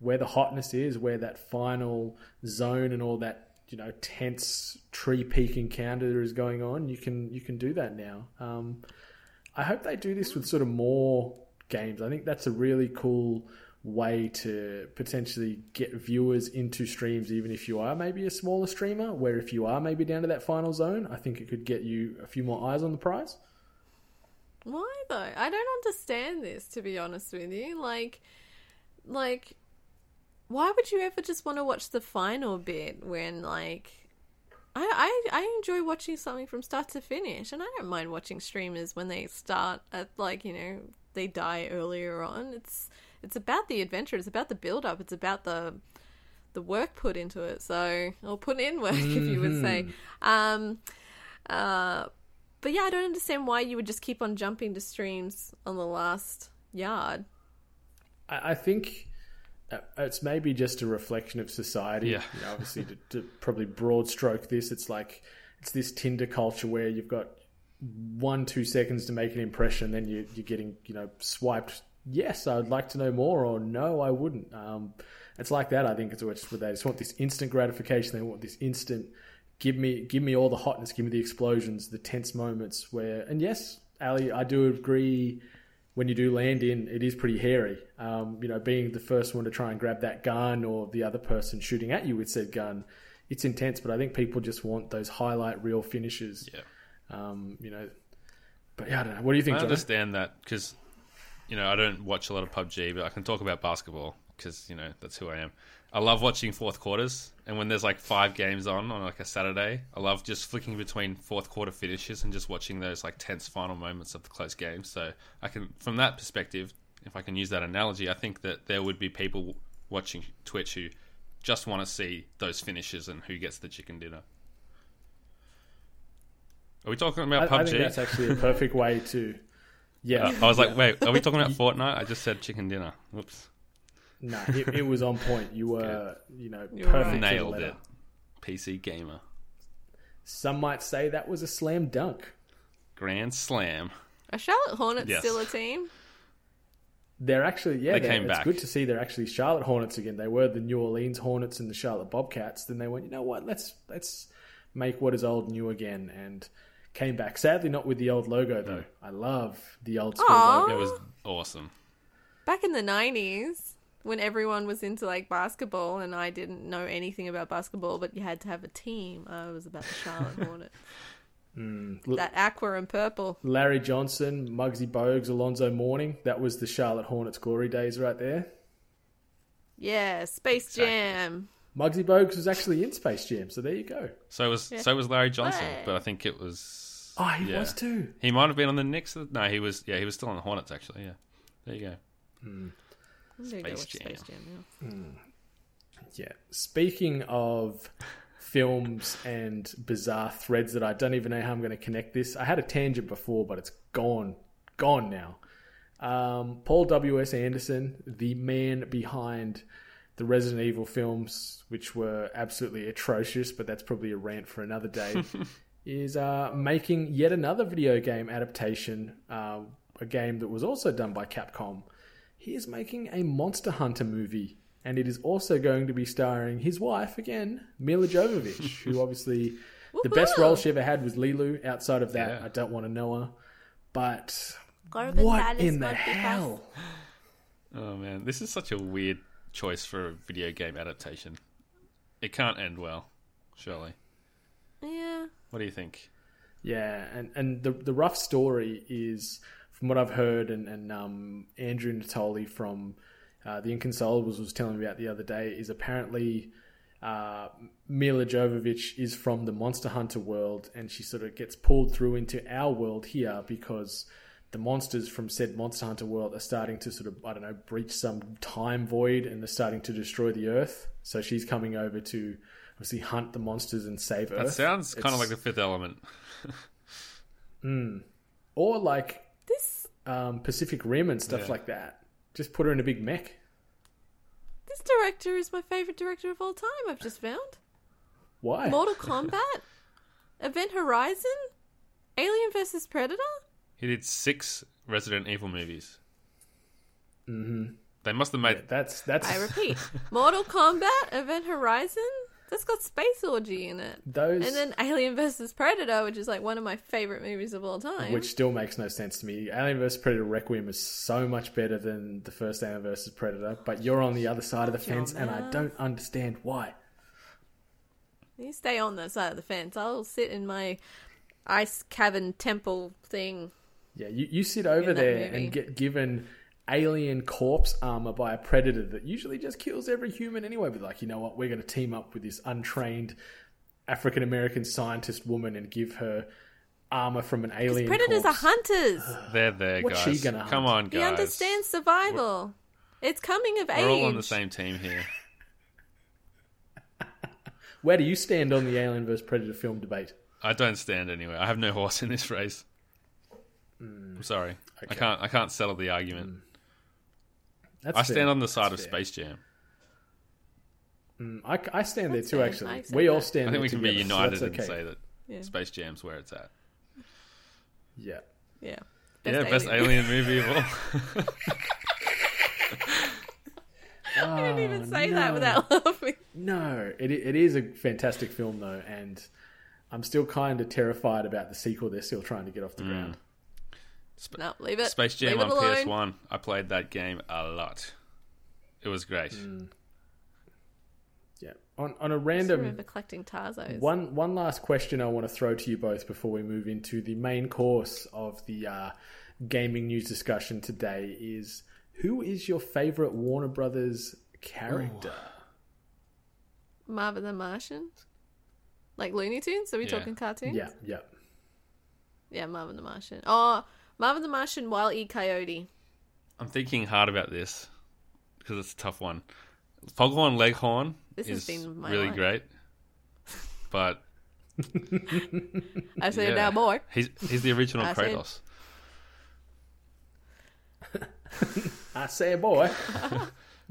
where the hotness is, where that final zone and all that you know tense tree peak encounter is going on, you can you can do that now. Um, I hope they do this with sort of more games. I think that's a really cool way to potentially get viewers into streams, even if you are maybe a smaller streamer. Where if you are maybe down to that final zone, I think it could get you a few more eyes on the prize. Why though? I don't understand this to be honest with you. Like like why would you ever just want to watch the final bit when like I, I I enjoy watching something from start to finish and I don't mind watching streamers when they start at like, you know, they die earlier on. It's it's about the adventure, it's about the build up, it's about the the work put into it. So or put in work <laughs> if you would say. Um uh but yeah, I don't understand why you would just keep on jumping to streams on the last yard. I, I think it's maybe just a reflection of society. Yeah. You know, obviously, to, to probably broad stroke this, it's like it's this Tinder culture where you've got one two seconds to make an impression, then you, you're getting you know swiped. Yes, I'd like to know more, or no, I wouldn't. Um, it's like that. I think it's what they just want this instant gratification. They want this instant. Give me, give me all the hotness. Give me the explosions, the tense moments where. And yes, Ally, I do agree when you do land in, it is pretty hairy. Um, you know, being the first one to try and grab that gun or the other person shooting at you with said gun, it's intense. But I think people just want those highlight reel finishes. Yeah. Um, you know, but yeah, I don't know. What do you think, I understand that because, you know, I don't watch a lot of PUBG, but I can talk about basketball because, you know, that's who I am. I love watching fourth quarters, and when there's like five games on on like a Saturday, I love just flicking between fourth quarter finishes and just watching those like tense final moments of the close games. So I can, from that perspective, if I can use that analogy, I think that there would be people watching Twitch who just want to see those finishes and who gets the chicken dinner. Are we talking about I PUBG? think that's actually a perfect way to. Yeah, Uh, I was like, <laughs> wait, are we talking about Fortnite? I just said chicken dinner. Whoops. No, it, it was on point. You <laughs> were, you know, You perfect. right. Nailed it. PC gamer. Some might say that was a slam dunk. Grand slam. Are Charlotte Hornets Yes. still a team? They're actually, yeah, They they're- came it's back. good to see they're actually Charlotte Hornets again. They were the New Orleans Hornets and the Charlotte Bobcats. Then they went, you know what? Let's let's make what is old new again, and came back. Sadly, not with the old logo though. I love the old school Aw. logo. It was awesome. Back in the 90s, when everyone was into like basketball and I didn't know anything about basketball, but you had to have a team, I was about the Charlotte <laughs> Hornets. Hmm. L- that aqua and purple. Larry Johnson, Muggsy Bogues, Alonzo Mourning. That was the Charlotte Hornets glory days right there. Yeah, Space Jam. Muggsy Bogues was actually in Space Jam, so there you go. So was so was Larry Johnson, Hey. but I think it was. Oh, he yeah. was too. He might have been on the Knicks. No, he was. Yeah, he was still on the Hornets. Actually, yeah. There you go. I'm go Space Jam. Space Jam now. Yeah. Speaking of films and bizarre threads that I don't even know how I'm going to connect this. I had a tangent before, but it's gone, gone now. Um, Paul W. S. Anderson, the man behind the Resident Evil films, which were absolutely atrocious, but that's probably a rant for another day, <laughs> is uh, making yet another video game adaptation, uh, a game that was also done by Capcom. He is making a Monster Hunter movie, and it is also going to be starring his wife again, Milla Jovovich, <laughs> who obviously the best role she ever had was Leeloo. Outside of that, Yeah. I don't want to know her. But Korben what Dallas in the Monty hell? Oh man, this is such a weird choice for a video game adaptation. It can't end well, surely. Yeah. What do you think? Yeah, and, and the the rough story is from what I've heard, and, and um, Andrew Natoli from uh, the Inconsolables was telling me about the other day, is apparently uh, Milla Jovovich is from the Monster Hunter world, and she sort of gets pulled through into our world here because the monsters from said Monster Hunter world are starting to sort of I don't know breach some time void, and they're starting to destroy the Earth. So she's coming over to obviously hunt the monsters and save That Earth. That sounds kind of like the Fifth Element. <laughs> or like um, Pacific Rim and stuff Yeah. like that. Just put her in a big mech. this director is my favorite director of all time. I've just found Why? Mortal <laughs> Kombat, Event Horizon, Alien vs Predator. He did six Resident Evil movies. Mm-hmm. They must have made. That's that's I repeat, Mortal Kombat, Event Horizon. That's got Space Orgy in it. those, And then Alien vs Predator, which is like one of my favorite movies of all time. which still makes no sense to me. Alien vs Predator Requiem is so much better than the first Alien vs Predator, but you're on the other side of the fence, and I don't understand why. You stay on that side of the fence. I'll sit in my ice cavern temple thing. Yeah, you, you sit over there movie. and get given alien corpse armor by a predator that usually just kills every human anyway. But like, you know what? We're going to team up with this untrained African American scientist woman and give her armor from an alien. Predators corpse. are hunters. <sighs> They're there, What's guys. she gonna Come hunt? on, He guys. understands survival. It's coming of age. We're all on the same team here. <laughs> Where do you stand on the Alien vs Predator film debate? I don't stand anywhere. I have no <laughs> horse in this race. Hmm. I'm sorry. I can't. I can't settle the argument. Hmm. That's I fair. stand on the side of fair. Space Jam. I, I stand there too. fair. Actually, I accept we all that. stand. I think there we can be together, so united that's and okay. say that Yeah. Space Jam's where it's at. Yeah. Yeah. yeah, best alien movie of all. <laughs> I didn't even say no. that without laughing. No, it it is a fantastic film though, and I'm still kind of terrified about the sequel. They're still trying to get off Mm. the ground. No, leave it. Space Jam leave on. PS1. I played that game a lot. It was great. Yeah. On on a Just random remember collecting Tarzos. One one last question I want to throw to you both before we move into the main course of the uh, gaming news discussion today is who is your favorite Warner Brothers character? Marvin the Martian. Like Looney Tunes? Are we Yeah. talking cartoons? Yeah, yeah. Yeah, Marvin the Martian. Oh, Marvin the Martian, Wile E. Coyote. I'm thinking hard about this because it's a tough one. Foghorn Leghorn This has is been my really life. great, but <laughs> I said, yeah, now more. he's he's the original <laughs> I said- Kratos. <laughs> I say, boy.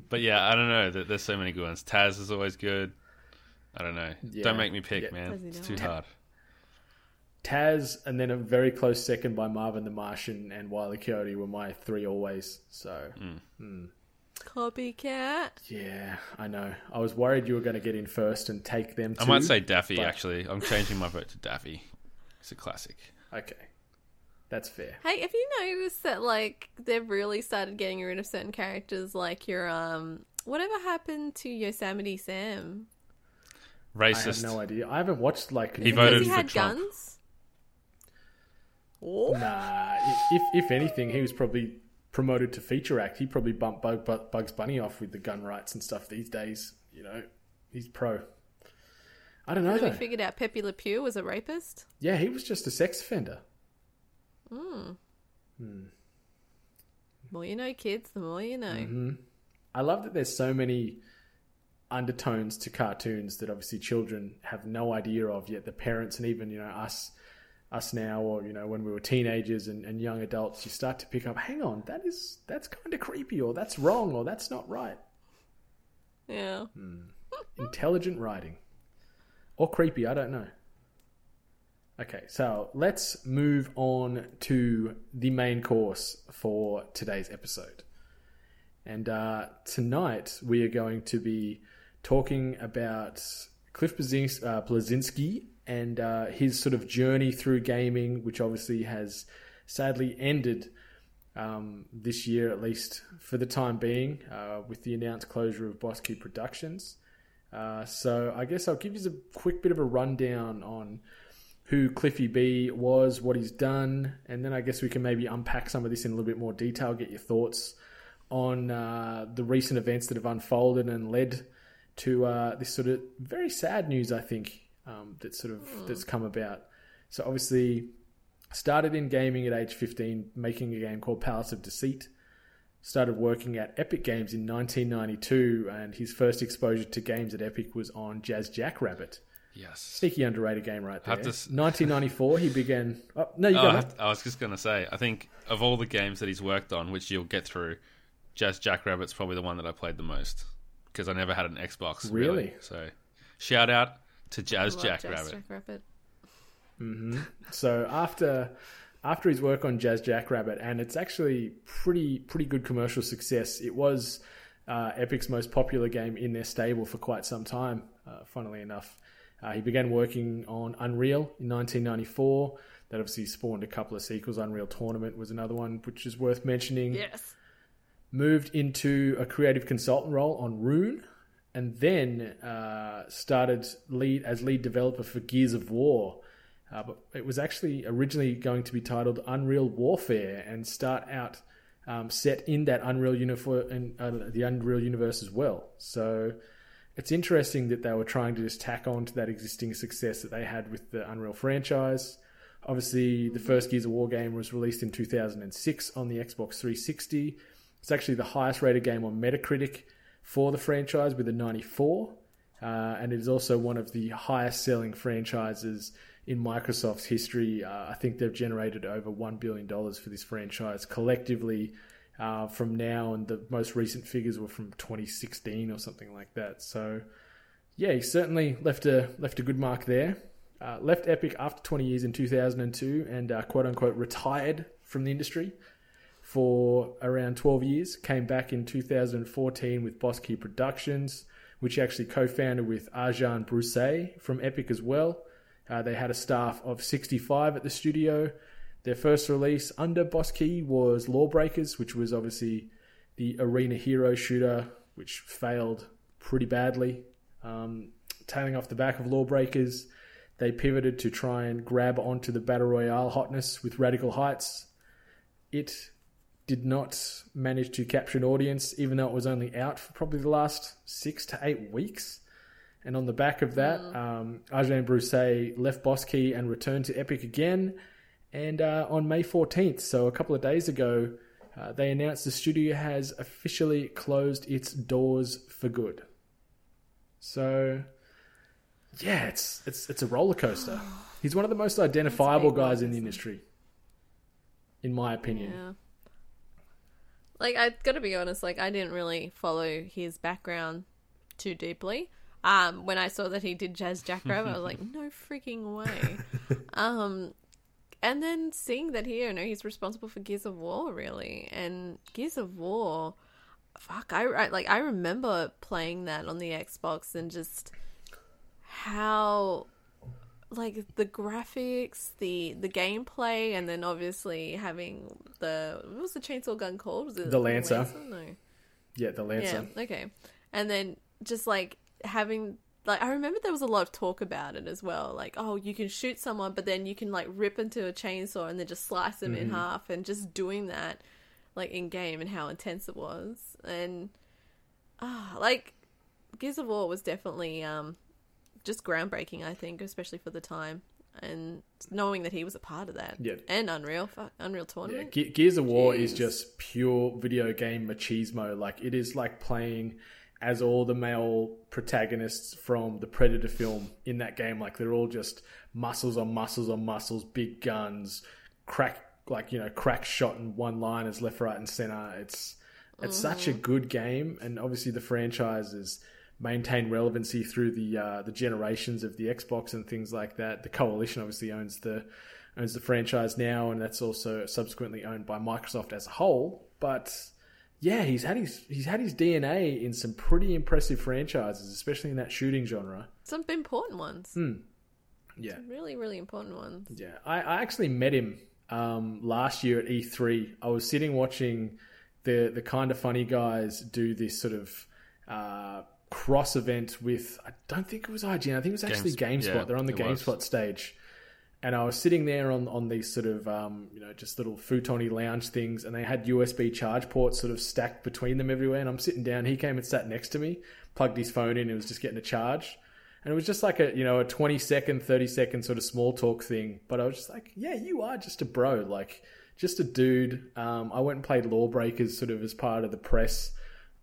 But yeah, I don't know. There- There's so many good ones. Taz is always good. I don't know. Yeah. Don't make me pick, Yeah. man. It's too hard. Taz, and then a very close second by Marvin the Martian and Wile E. Coyote were my three always. So Copycat. yeah, I know. I was worried you were going to get in first and take them. I might say Daffy. but- Actually, I'm changing my vote to Daffy. It's a classic. Okay, that's fair. Hey, have you noticed that like they've really started getting rid of certain characters like your um whatever happened to Yosemite Sam? I have Racist. no idea. I haven't watched like He voted he for had Trump. guns? Nah, if if anything, he was probably promoted to feature act. He probably bumped Bug, Bug, Bugs Bunny off with the gun rights and stuff these days. You know, he's pro. I don't know Then we figured out Pepe Le Pew was a rapist. Yeah, he was just a sex offender. Hmm. More you know, kids, the more you know. Mm-hmm. I love that there's so many undertones to cartoons that obviously children have no idea of yet the parents and even you know us us now or you know when we were teenagers and, and young adults you start to pick up hang on that is that's kind of creepy or that's wrong or that's not right. Yeah. intelligent writing. Or creepy i don't know. Okay so let's move on to the main course for today's episode. And uh, tonight we are going to be talking about cliff Bleszins- uh, and uh, his sort of journey through gaming which obviously has sadly ended um, this year, at least for the time being, uh, with the announced closure of Boss Key Productions. Uh, so I guess I'll give you a quick bit of a rundown on who Cliffy B was, what he's done, and then I guess we can maybe unpack some of this in a little bit more detail, get your thoughts on uh, the recent events that have unfolded and led to uh, this sort of very sad news, I think, um, that sort of that's come about. So obviously, started in gaming at age 15, making a game called Palace of Deceit. Started working at Epic Games in 1992, and his first exposure to games at Epic was on Jazz Jackrabbit. Yes. Sneaky underrated game right there. To 1994, <laughs> he began. Oh, no, you Oh, go. I, I was just going to say, I think of all the games that he's worked on, which you'll get through, Jazz Jackrabbit's probably the one that I played the most because I never had an Xbox. Really? So, shout out to Jazz Love Jazz Jackrabbit. Jackrabbit. So after after his work on Jazz Jackrabbit, and it's actually pretty pretty good commercial success. It was uh, Epic's most popular game in their stable for quite some time. Uh, funnily enough, uh, he began working on Unreal in 1994. That obviously spawned a couple of sequels. Unreal Tournament was another one, which is worth mentioning Yes. Moved into a creative consultant role on Rune, and then uh, started lead as lead developer for Gears of War. Uh, but it was actually originally going to be titled Unreal Warfare and start out um, set in that Unreal universe and uh, the Unreal universe as well. So it's interesting that they were trying to just tack on to that existing success that they had with the Unreal franchise. Obviously, the first Gears of War game was released in 2006 on the Xbox 360. It's actually the highest rated game on Metacritic for the franchise with a 94. Uh, and it is also one of the highest selling franchises in Microsoft's history. Uh, I think they've generated over $1 billion for this franchise collectively uh, from now, and the most recent figures were from 2016 or something like that. So, yeah, he certainly left a left a good mark there. Uh, left Epic after 20 years in 2002 and uh, quote unquote retired from the industry for around 12 years. Came back in 2014 with Boss Key Productions, which he actually co founded with Arjan Brousse from Epic as well. Uh, they had a staff of 65 at the studio. Their first release under Boss Key was Lawbreakers, which was obviously the arena hero shooter, which failed pretty badly. Um, tailing off the back of Lawbreakers, they pivoted to try and grab onto the Battle Royale hotness with Radical Heights. It did not manage to capture an audience, even though it was only out for probably the last six to eight weeks. And on the back of that, um, Arjan Brousse left Boss Key and returned to Epic again. And uh, on May 14th, so a couple of days ago, uh, they announced the studio has officially closed its doors for good. So, yeah, it's it's it's a roller coaster. <sighs> He's one of the most identifiable guys in the industry, in my opinion. Yeah. Like I gotta be honest, like I didn't really follow his background too deeply. Um, when I saw that he did Jazz Jackrabbit, I was like, <laughs> no freaking way. um, and then seeing that here, you know, he's responsible for Gears of War, really, and Gears of War. Fuck, I, I like I remember playing that on the Xbox and just how like the graphics, the the gameplay, and then obviously having the what was the chainsaw gun called? Was it The Lancer. No. Yeah, the Lancer. Yeah. Okay. And then just like having like I remember there was a lot of talk about it as well. Like, oh, you can shoot someone, but then you can like rip into a chainsaw and then just slice them Mm-hmm. in half, and just doing that like in game and how intense it was, and ah, like Gears of War was definitely um just groundbreaking. I think, especially for the time. And knowing that he was a part of that, Yeah. and Unreal, fuck, Unreal Yeah, Tournament, Ge- Gears of War is just pure video game machismo. Like it is like playing as all the male protagonists from the Predator film in that game. Like they're all just muscles on muscles on muscles, big guns, crack like you know crack shot and one liners left, right, and center. It's it's such a mm. good game, and obviously the franchise has maintained relevancy through the uh, the generations of the Xbox and things like that. The Coalition obviously owns the owns the franchise now, and that's also subsequently owned by Microsoft as a whole. But yeah, he's had his he's had his DNA in some pretty impressive franchises, especially in that shooting genre. some important ones, Hmm. Yeah, really, really important ones. yeah. I, I actually met him um, last year at E3. I was sitting watching the the kind of funny guys do this sort of uh, cross event with. I don't think it was IGN. I think it was actually Games- GameSpot. yeah, They're on the it was. GameSpot stage. And I was sitting there on, on these sort of, um, you know, just little futony lounge things, and they had USB charge ports sort of stacked between them everywhere. And I'm sitting down. He came and sat next to me, plugged his phone in, and was just getting a charge. And it was just like a, you know, a 20 second, 30 second sort of small talk thing. But I was just like, yeah, you are just a bro. Like, just a dude. Um, I went and played Lawbreakers sort of as part of the press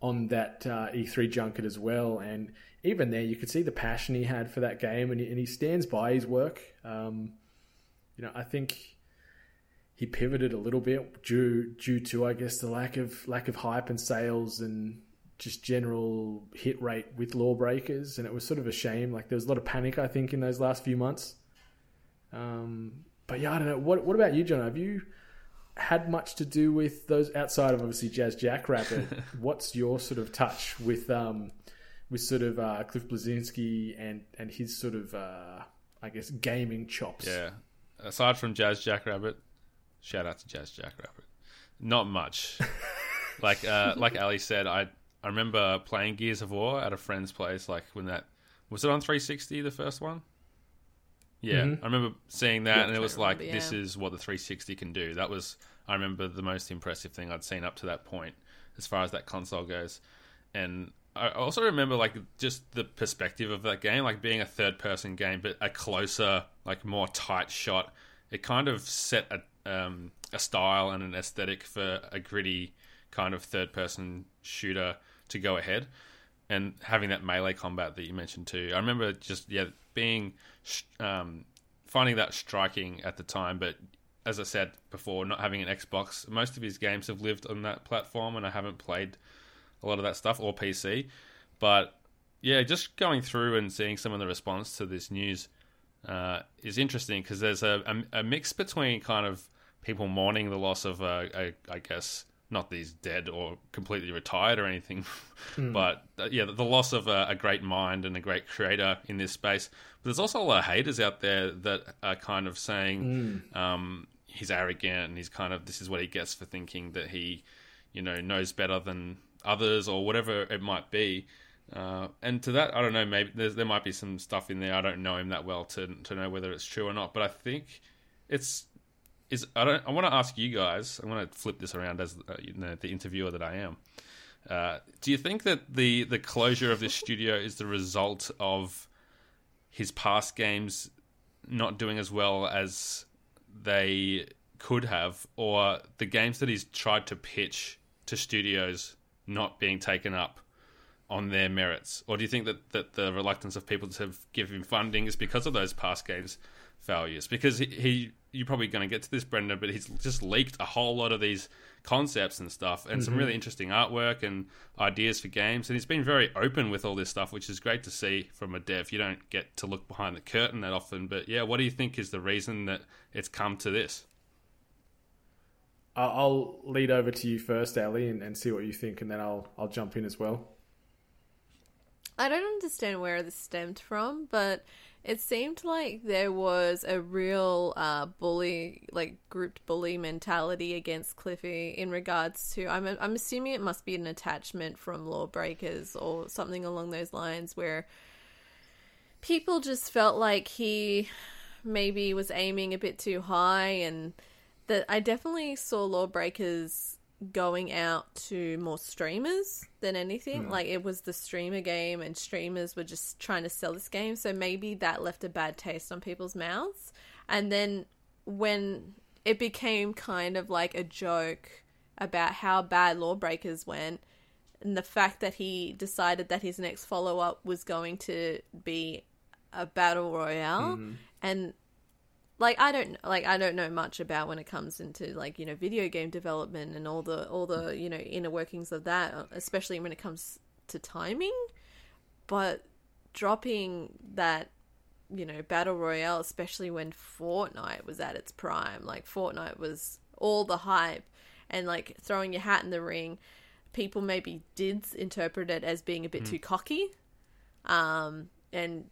on that uh, E3 junket as well. And even there, you could see the passion he had for that game, and he, and he stands by his work. Um, you know, I think he pivoted a little bit due due to, I guess, the lack of lack of hype and sales and just general hit rate with Lawbreakers, and it was sort of a shame. Like there was a lot of panic, I think, in those last few months. Um, but yeah, I don't know. What what about you, John? Have you had much to do with those outside of obviously Jazz Jackrabbit? <laughs> what's your sort of touch with um with sort of uh, Cliff Bleszinski and and his sort of uh, I guess gaming chops? Yeah. Aside from Jazz Jackrabbit, shout out to Jazz Jackrabbit. Not much. <laughs> like uh, like Ally said, I I remember playing Gears of War at a friend's place. Like when that was it on 360, the first one. Yeah, Mm-hmm. I remember seeing that, and it was like, remember, this is what the 360 can do. That was, I remember, the most impressive thing I'd seen up to that point, as far as that console goes. And I also remember, like, just the perspective of that game, like being a third-person game, but a closer, like, more tight shot. It kind of set a um, a style and an aesthetic for a gritty kind of third-person shooter to go ahead and having that melee combat that you mentioned too. I remember just yeah being um, finding that striking at the time, but as I said before, not having an Xbox, most of his games have lived on that platform, and I haven't played a lot of that stuff or PC. But yeah, just going through and seeing some of the response to this news uh, is interesting because there's a, a, a mix between kind of people mourning the loss of a, a I guess not that he's dead or completely retired or anything, <laughs> but uh, yeah, the loss of a, a great mind and a great creator in this space. But there's also a lot of haters out there that are kind of saying, um, he's arrogant and he's kind of this is what he gets for thinking that he, you know, knows better than others or whatever it might be. Uh, and to that, I don't know. Maybe there might be some stuff in there. I don't know him that well to to know whether it's true or not. But I think it's is. I don't. I want to ask you guys. I want to flip this around as uh, you know, the interviewer that I am. Uh, do you think that the the closure of this studio is the result of his past games not doing as well as they could have, or the games that he's tried to pitch to studios not being taken up on their merits? Or do you think that, that the reluctance of people to give him funding is because of those past games failures? Because he, he you're probably going to get to this, Brendan, but he's just leaked a whole lot of these concepts and stuff and mm-hmm. some really interesting artwork and ideas for games. And he's been very open with all this stuff, which is great to see from a dev. You don't get to look behind the curtain that often. But yeah, what do you think is the reason that it's come to this? I'll lead over to you first, Ally, and, and see what you think, and then I'll I'll jump in as well. I don't understand where this stemmed from, but it seemed like there was a real uh, bully, like grouped bully mentality against Cliffy in regards to. I'm I'm assuming it must be an attachment from Lawbreakers or something along those lines, where people just felt like he maybe was aiming a bit too high, and that I definitely saw Lawbreakers going out to more streamers than anything. Mm. Like it was the streamer game, and streamers were just trying to sell this game. So maybe that left a bad taste on people's mouths. And then when it became kind of like a joke about how bad Lawbreakers went, and the fact that he decided that his next follow up was going to be a battle royale, mm. and like I don't like I don't know much about when it comes into like you know video game development and all the all the you know inner workings of that, uh, especially when it comes to timing. But dropping that you know battle royale, especially when Fortnite was at its prime, like Fortnite was all the hype, and like throwing your hat in the ring, people maybe did interpret it as being a bit mm. too cocky. Um, and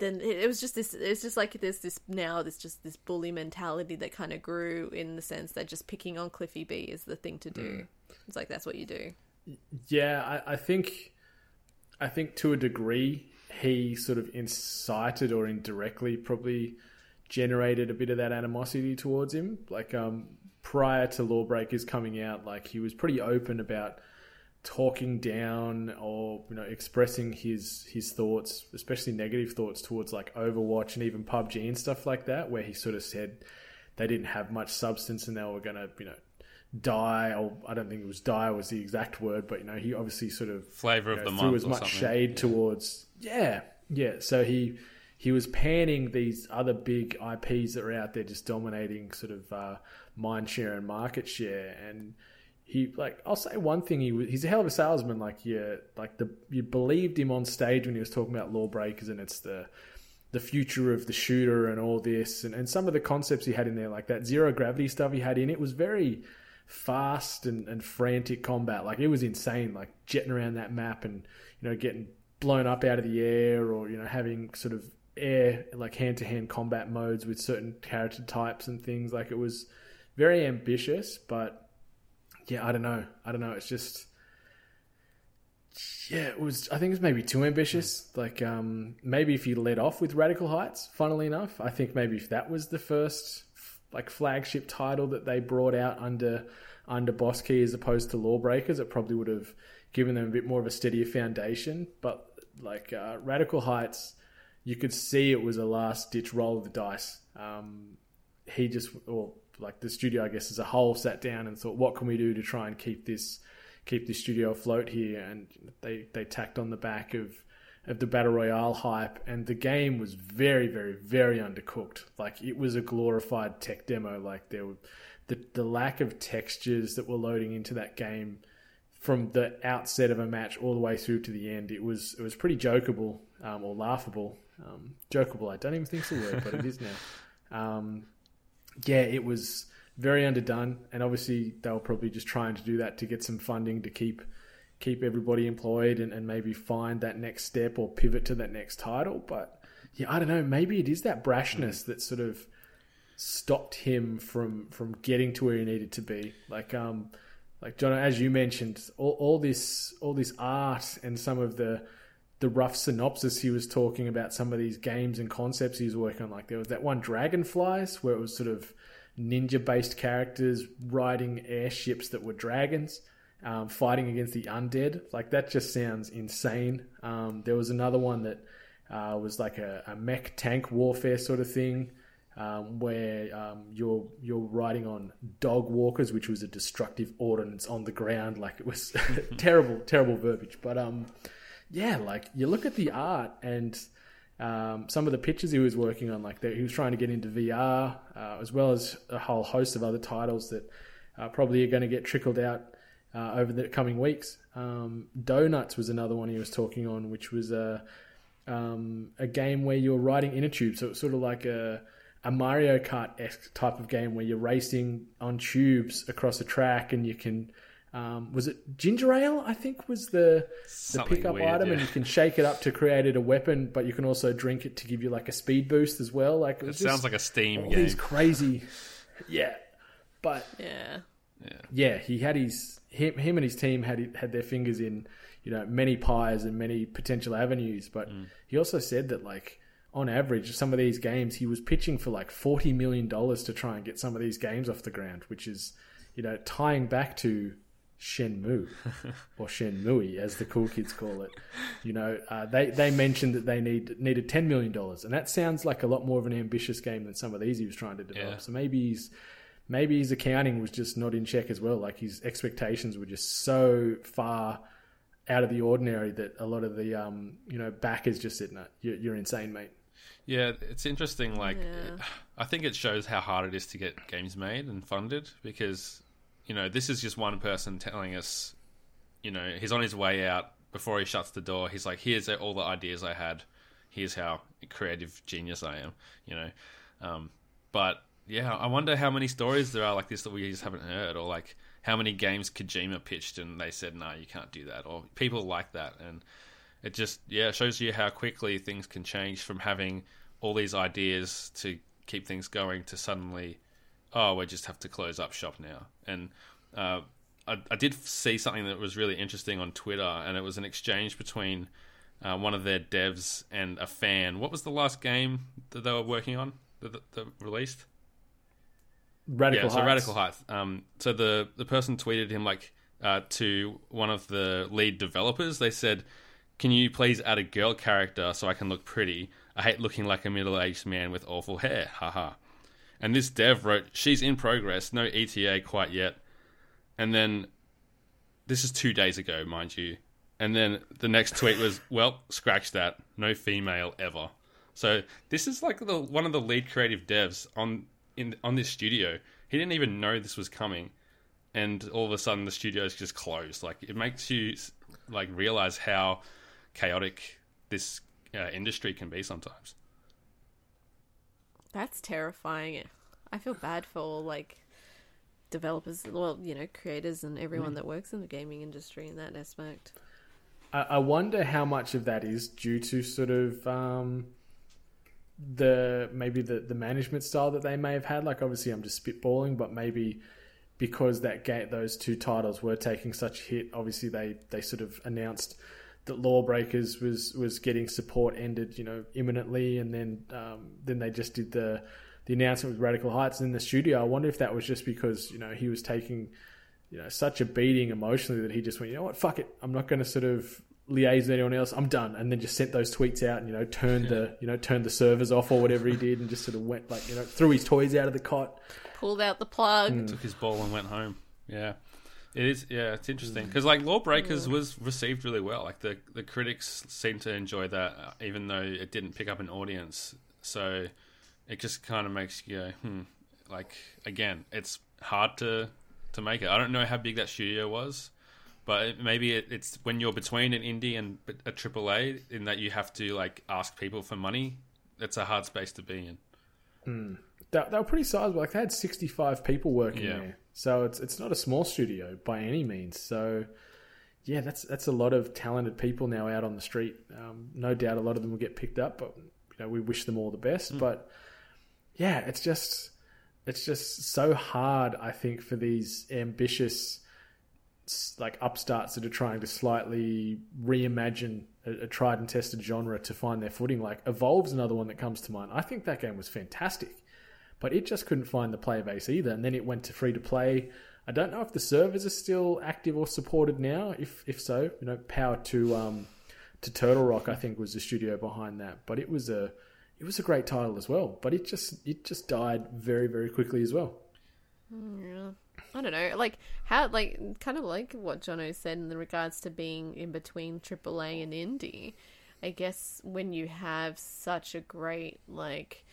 then it was just this it's just like there's this now there's just this bully mentality that kind of grew in the sense that just picking on cliffy b is the thing to do. Mm. it's like that's what you do. Yeah I, I, think i think to a degree he sort of incited or indirectly probably generated a bit of that animosity towards him. Like um prior to lawbreakers coming out like he was pretty open about talking down or you know expressing his his thoughts, especially negative thoughts towards like Overwatch and even PUBG and stuff like that, where he sort of said they didn't have much substance and they were going to you know die or I don't think it was die was the exact word, but you know he obviously sort of flavor you know, of the threw month as much something. shade yeah. towards yeah yeah. So he he was panning these other big IPs that were out there just dominating sort of uh, mind share and market share and he like I'll say one thing he was, he's a hell of a salesman like yeah like the you believed him on stage when he was talking about lawbreakers and it's the the future of the shooter and all this and, and some of the concepts he had in there like that zero gravity stuff he had in it was very fast and, and frantic combat like it was insane like jetting around that map and you know getting blown up out of the air or you know having sort of air like hand to hand combat modes with certain character types and things like it was very ambitious but yeah, I don't know. I don't know. It's just yeah, it was. I think it was maybe too ambitious. Like um, maybe if you led off with Radical Heights, funnily enough, I think maybe if that was the first like flagship title that they brought out under under Boss Key as opposed to Lawbreakers, it probably would have given them a bit more of a steadier foundation. But like uh, Radical Heights, you could see it was a last ditch roll of the dice. Um, he just, or like the studio, I guess, as a whole, sat down and thought, what can we do to try and keep this keep this studio afloat here? And they they tacked on the back of of the battle royale hype, and the game was very, very, very undercooked. Like it was a glorified tech demo. Like there were the the lack of textures that were loading into that game from the outset of a match all the way through to the end. It was it was pretty jokeable um, or laughable. Um, jokeable, I don't even think it's a word, but it is <laughs> now. Um, yeah, it was very underdone, and obviously they were probably just trying to do that to get some funding to keep keep everybody employed and, and maybe find that next step or pivot to that next title. But yeah, I don't know. Maybe it is that brashness mm. that sort of stopped him from from getting to where he needed to be. Like um, like John, as you mentioned, all, all this all this art and some of the the rough synopsis he was talking about some of these games and concepts he was working on. Like there was that one Dragonflies where it was sort of ninja based characters riding airships that were dragons, um, fighting against the undead. Like that just sounds insane. Um, there was another one that uh, was like a, a mech tank warfare sort of thing. Um, where um, you're you're riding on dog walkers, which was a destructive ordinance on the ground. Like it was <laughs> terrible, terrible verbiage. But um, yeah, like you look at the art and um, some of the pictures he was working on, like he was trying to get into VR, uh, as well as a whole host of other titles that uh, probably are going to get trickled out uh, over the coming weeks. Um, Donuts was another one he was talking on, which was a um, a game where you're riding in a tube, so it's sort of like a a Mario Kart esque type of game where you're racing on tubes across a track, and you can um, was it ginger ale? I think was the the pickup weird, item, yeah. and you can shake it up to create it a weapon, but you can also drink it to give you like a speed boost as well. Like it, it sounds like a Steam all game. These crazy, yeah, but yeah, yeah, yeah. He had his him, him and his team had had their fingers in you know many pies and many potential avenues, but mm. he also said that like on average, some of these games he was pitching for like forty million dollars to try and get some of these games off the ground, which is you know tying back to Shenmue <laughs> or Shenmue, as the cool kids call it. You know, uh, they they mentioned that they need needed ten million dollars, and that sounds like a lot more of an ambitious game than some of these he was trying to develop. Yeah. So maybe he's maybe his accounting was just not in check as well. Like his expectations were just so far out of the ordinary that a lot of the um, you know backers just said, "No, you're, you're insane, mate." Yeah, it's interesting. Like, Yeah. I think it shows how hard it is to get games made and funded because, you know, this is just one person telling us, you know, he's on his way out before he shuts the door. He's like, here's all the ideas I had. Here's how creative genius I am, you know. Um, but yeah, I wonder how many stories there are like this that we just haven't heard, or like how many games Kojima pitched and they said, no, you can't do that, or people like that. And it just yeah shows you how quickly things can change from having all these ideas to keep things going to suddenly oh we just have to close up shop now and uh, I, I, did see something that was really interesting on twitter and it was an exchange between uh, one of their devs and a fan what was the last game that they were working on that, that, that released Radical yeah, Heights. so Radical Heights. Um, so the the person tweeted him like uh, to one of the lead developers. They said, "Can you please add a girl character so I can look pretty? I hate looking like a middle aged man with awful hair. Haha." And this dev wrote, "She's in progress. No ETA quite yet." And then this is two days ago, mind you. And then the next tweet was, <laughs> "Well, scratch that. No female ever." So this is like the one of the lead creative devs on in on this studio. He didn't even know this was coming, and all of a sudden the studio's just closed. Like it makes you like realize how chaotic this uh, industry can be sometimes. That's terrifying. I feel bad for all, like developers, well, you know, creators and everyone that works in the gaming industry in that aspect. I, I wonder how much of that is due to sort of um, the maybe the the management style that they may have had. Like, obviously, I'm just spitballing, but maybe because that gate those two titles were taking such a hit, obviously they they sort of announced that Lawbreakers was was getting support ended, you know, imminently, and then um, then they just did the the announcement with Radical Heights in the studio. I wonder if that was just because you know he was taking you know such a beating emotionally that he just went, you know what, fuck it, I'm not going to sort of liaise with anyone else. I'm done, and then just sent those tweets out, and you know, turned the <laughs> you know turned the servers off or whatever he did, and just sort of went like you know threw his toys out of the cot. Pulled out the plug. Took his ball and went home. Yeah. It is, yeah. It's interesting because like Lawbreakers was received really well. Like the the critics seem to enjoy that, uh, even though it didn't pick up an audience. So it just kind of makes you go, hmm. Like again, it's hard to to make it. I don't know how big that studio was, but it, maybe it, it's when you're between an indie and a triple A, in that you have to like ask people for money. It's a hard space to be in. They, they were pretty sizable. Like they had 65 people working Yeah. there, so it's it's not a small studio by any means. So yeah, that's that's a lot of talented people now out on the street. Um, no doubt, a lot of them will get picked up, but you know we wish them all the best. But yeah, it's just it's just so hard. I think for these ambitious like upstarts that are trying to slightly reimagine a, a tried and tested genre to find their footing. Like Evolve's another one that comes to mind. I think that game was fantastic, but it just couldn't find the player base either. And then it went to free to play. I don't know if the servers are still active or supported now. If if so, you know, power to um, to Turtle Rock. I think was the studio behind that. But it was a it was a great title as well. But it just it just died very very quickly as well. Yeah. I don't know, like how, like kind of like what Jono said in regards to being in between AAA and indie. I guess when you have such a great like,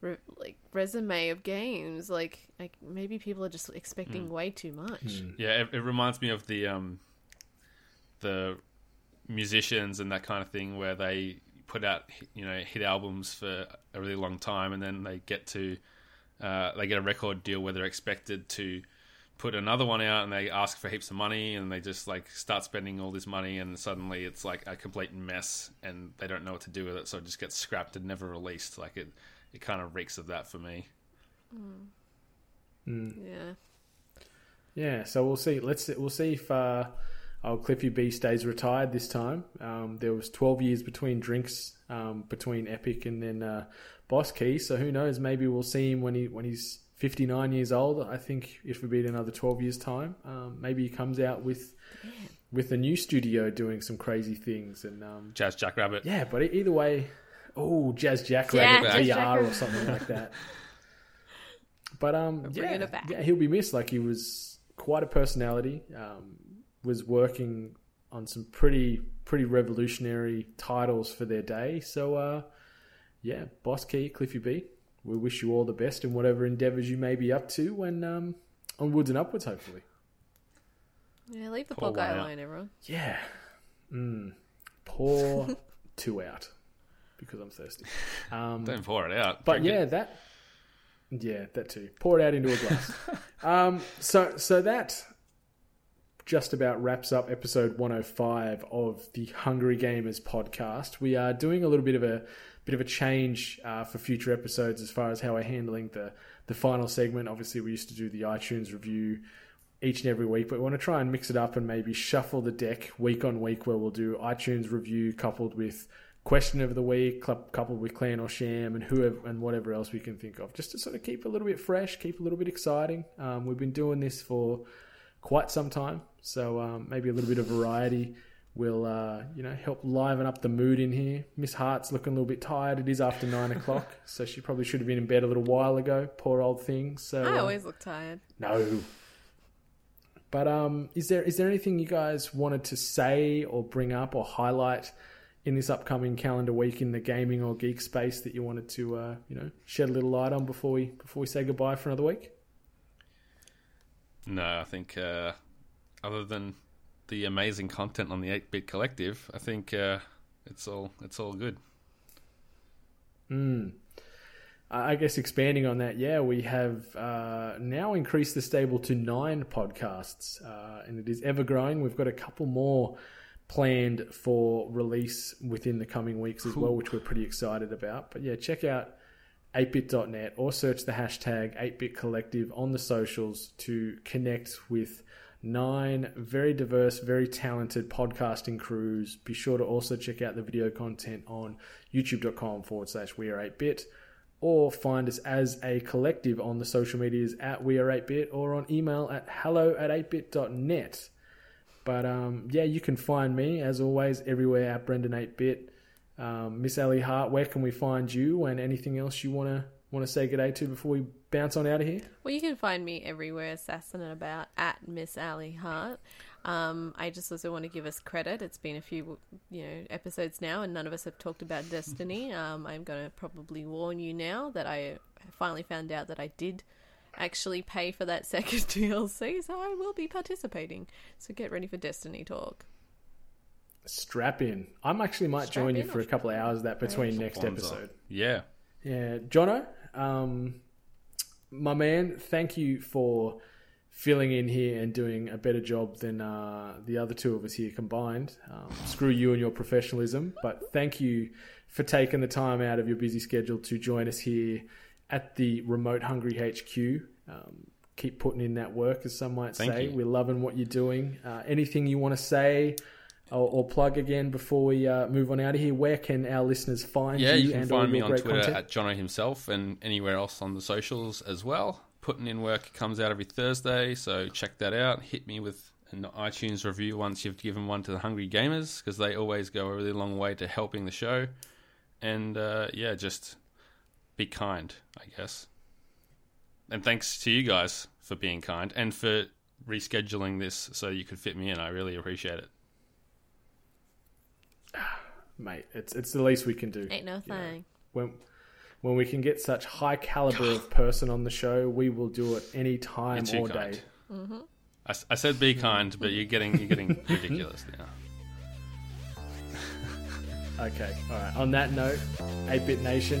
re- like resume of games, like like maybe people are just expecting way too much. Yeah, it, it reminds me of the um, the musicians and that kind of thing where they put out you know hit albums for a really long time and then they get to uh, they get a record deal where they're expected to put another one out and they ask for heaps of money and they just like start spending all this money and suddenly it's like a complete mess and they don't know what to do with it so it just gets scrapped and never released. Like it it kind of reeks of that for me Yeah. Yeah, so we'll see. Let's we'll see if uh, old Cliffy B stays retired this time. Um, there was twelve years between drinks um, between Epic and then uh, Boss Key. So who knows? Maybe we'll see him when he when he's fifty nine years old. I think if we beat another twelve years time, um, maybe he comes out with with a new studio doing some crazy things. And um, jazz jackrabbit yeah, but e- either way, oh, Jazz Jack Yeah, Rabbit Jazz VR or something like that. <laughs> But um, bringing yeah, yeah, he'll be missed. Like he was quite a personality. Um, was working on some pretty pretty revolutionary titles for their day. So uh, yeah, Boss Key, Cliffy B. We wish you all the best in whatever endeavors you may be up to when um, onwards and upwards, hopefully. Yeah, leave the Pour poor guy one out. alone, everyone. Yeah. Mm. Pour <laughs> two out because I'm thirsty. <laughs> Um, don't pour it out but Drink it. yeah, that. Yeah, that too. Pour it out into a glass. <laughs> um, so, so that just about wraps up episode 105 of the Hungry Gamers podcast. We are doing a little bit of a bit of a change uh, for future episodes as far as how we're handling the the final segment. Obviously, we used to do the iTunes review each and every week, but we want to try and mix it up and maybe shuffle the deck week on week, where we'll do iTunes review coupled with question of the week, coupled with Clan or Sham, and whoever and whatever else we can think of, just to sort of keep a little bit fresh, keep a little bit exciting. Um, we've been doing this for quite some time, so um, maybe a little bit of variety will uh, you know help liven up the mood in here. Miss Hart's looking a little bit tired. It is after nine o'clock, <laughs> so she probably should have been in bed a little while ago. Poor old thing. So I uh, always look tired. no. But um, is there is there anything you guys wanted to say or bring up or highlight in this upcoming calendar week in the gaming or geek space that you wanted to uh, you know shed a little light on before we before we say goodbye for another week? No, I think uh, other than the amazing content on the 8-bit collective, I think uh, it's all it's all good. I I guess expanding on that, yeah, we have uh, now increased the stable to nine podcasts, uh, and it is ever growing. We've got a couple more planned for release within the coming weeks as well, which we're pretty excited about. But yeah, check out 8bit.net or search the hashtag 8bit collective on the socials to connect with nine very diverse, very talented podcasting crews. Be sure to also check out the video content on youtube.com forward slash we are 8bit or find us as a collective on the social medias at we are 8bit or on email at hello at 8bit.net. But um, yeah, you can find me as always everywhere at Brendan 8bit. Um, Miss Ally Hart, where can we find you and anything else you want to want to say good day to before we bounce on out of here? Well, you can find me everywhere, sassing and about at Miss Ally Hart. Um, I just also want to give us credit. It's been a few, you know, episodes now, and none of us have talked about Destiny. <laughs> Um, I'm going to probably warn you now that I finally found out that I did actually pay for that <laughs> second DLC, so I will be participating. So get ready for Destiny talk. Strap in. I'm actually might Strap join you for a couple of hours of that between next episode. Yeah. Yeah, Jono, um, my man, thank you for filling in here and doing a better job than uh, the other two of us here combined. Um, screw you and your professionalism, but thank you for taking the time out of your busy schedule to join us here at the Remote Hungry HQ. Um, keep putting in that work, as some might Thank say. you. We're loving what you're doing. Uh, anything you want to say or, or plug again before we uh, move on out of here? Where can our listeners find Yeah, you, you can and find me on Twitter content? at Jono himself and anywhere else on the socials as well. Putting in work comes out every Thursday, so check that out. Hit me with an iTunes review once you've given one to the Hungry Gamers because they always go a really long way to helping the show. And uh, yeah, just be kind, I guess. And thanks to you guys for being kind and for rescheduling this so you could fit me in. I really appreciate it. <sighs> Mate, it's it's the least we can do. Ain't no thing. when when we can get such high caliber of person on the show, we will do it any time You're too or kind. day. Mm-hmm. I said be kind, but you're getting you're getting <laughs> ridiculous now. Okay, all right. On that note, 8-Bit Nation,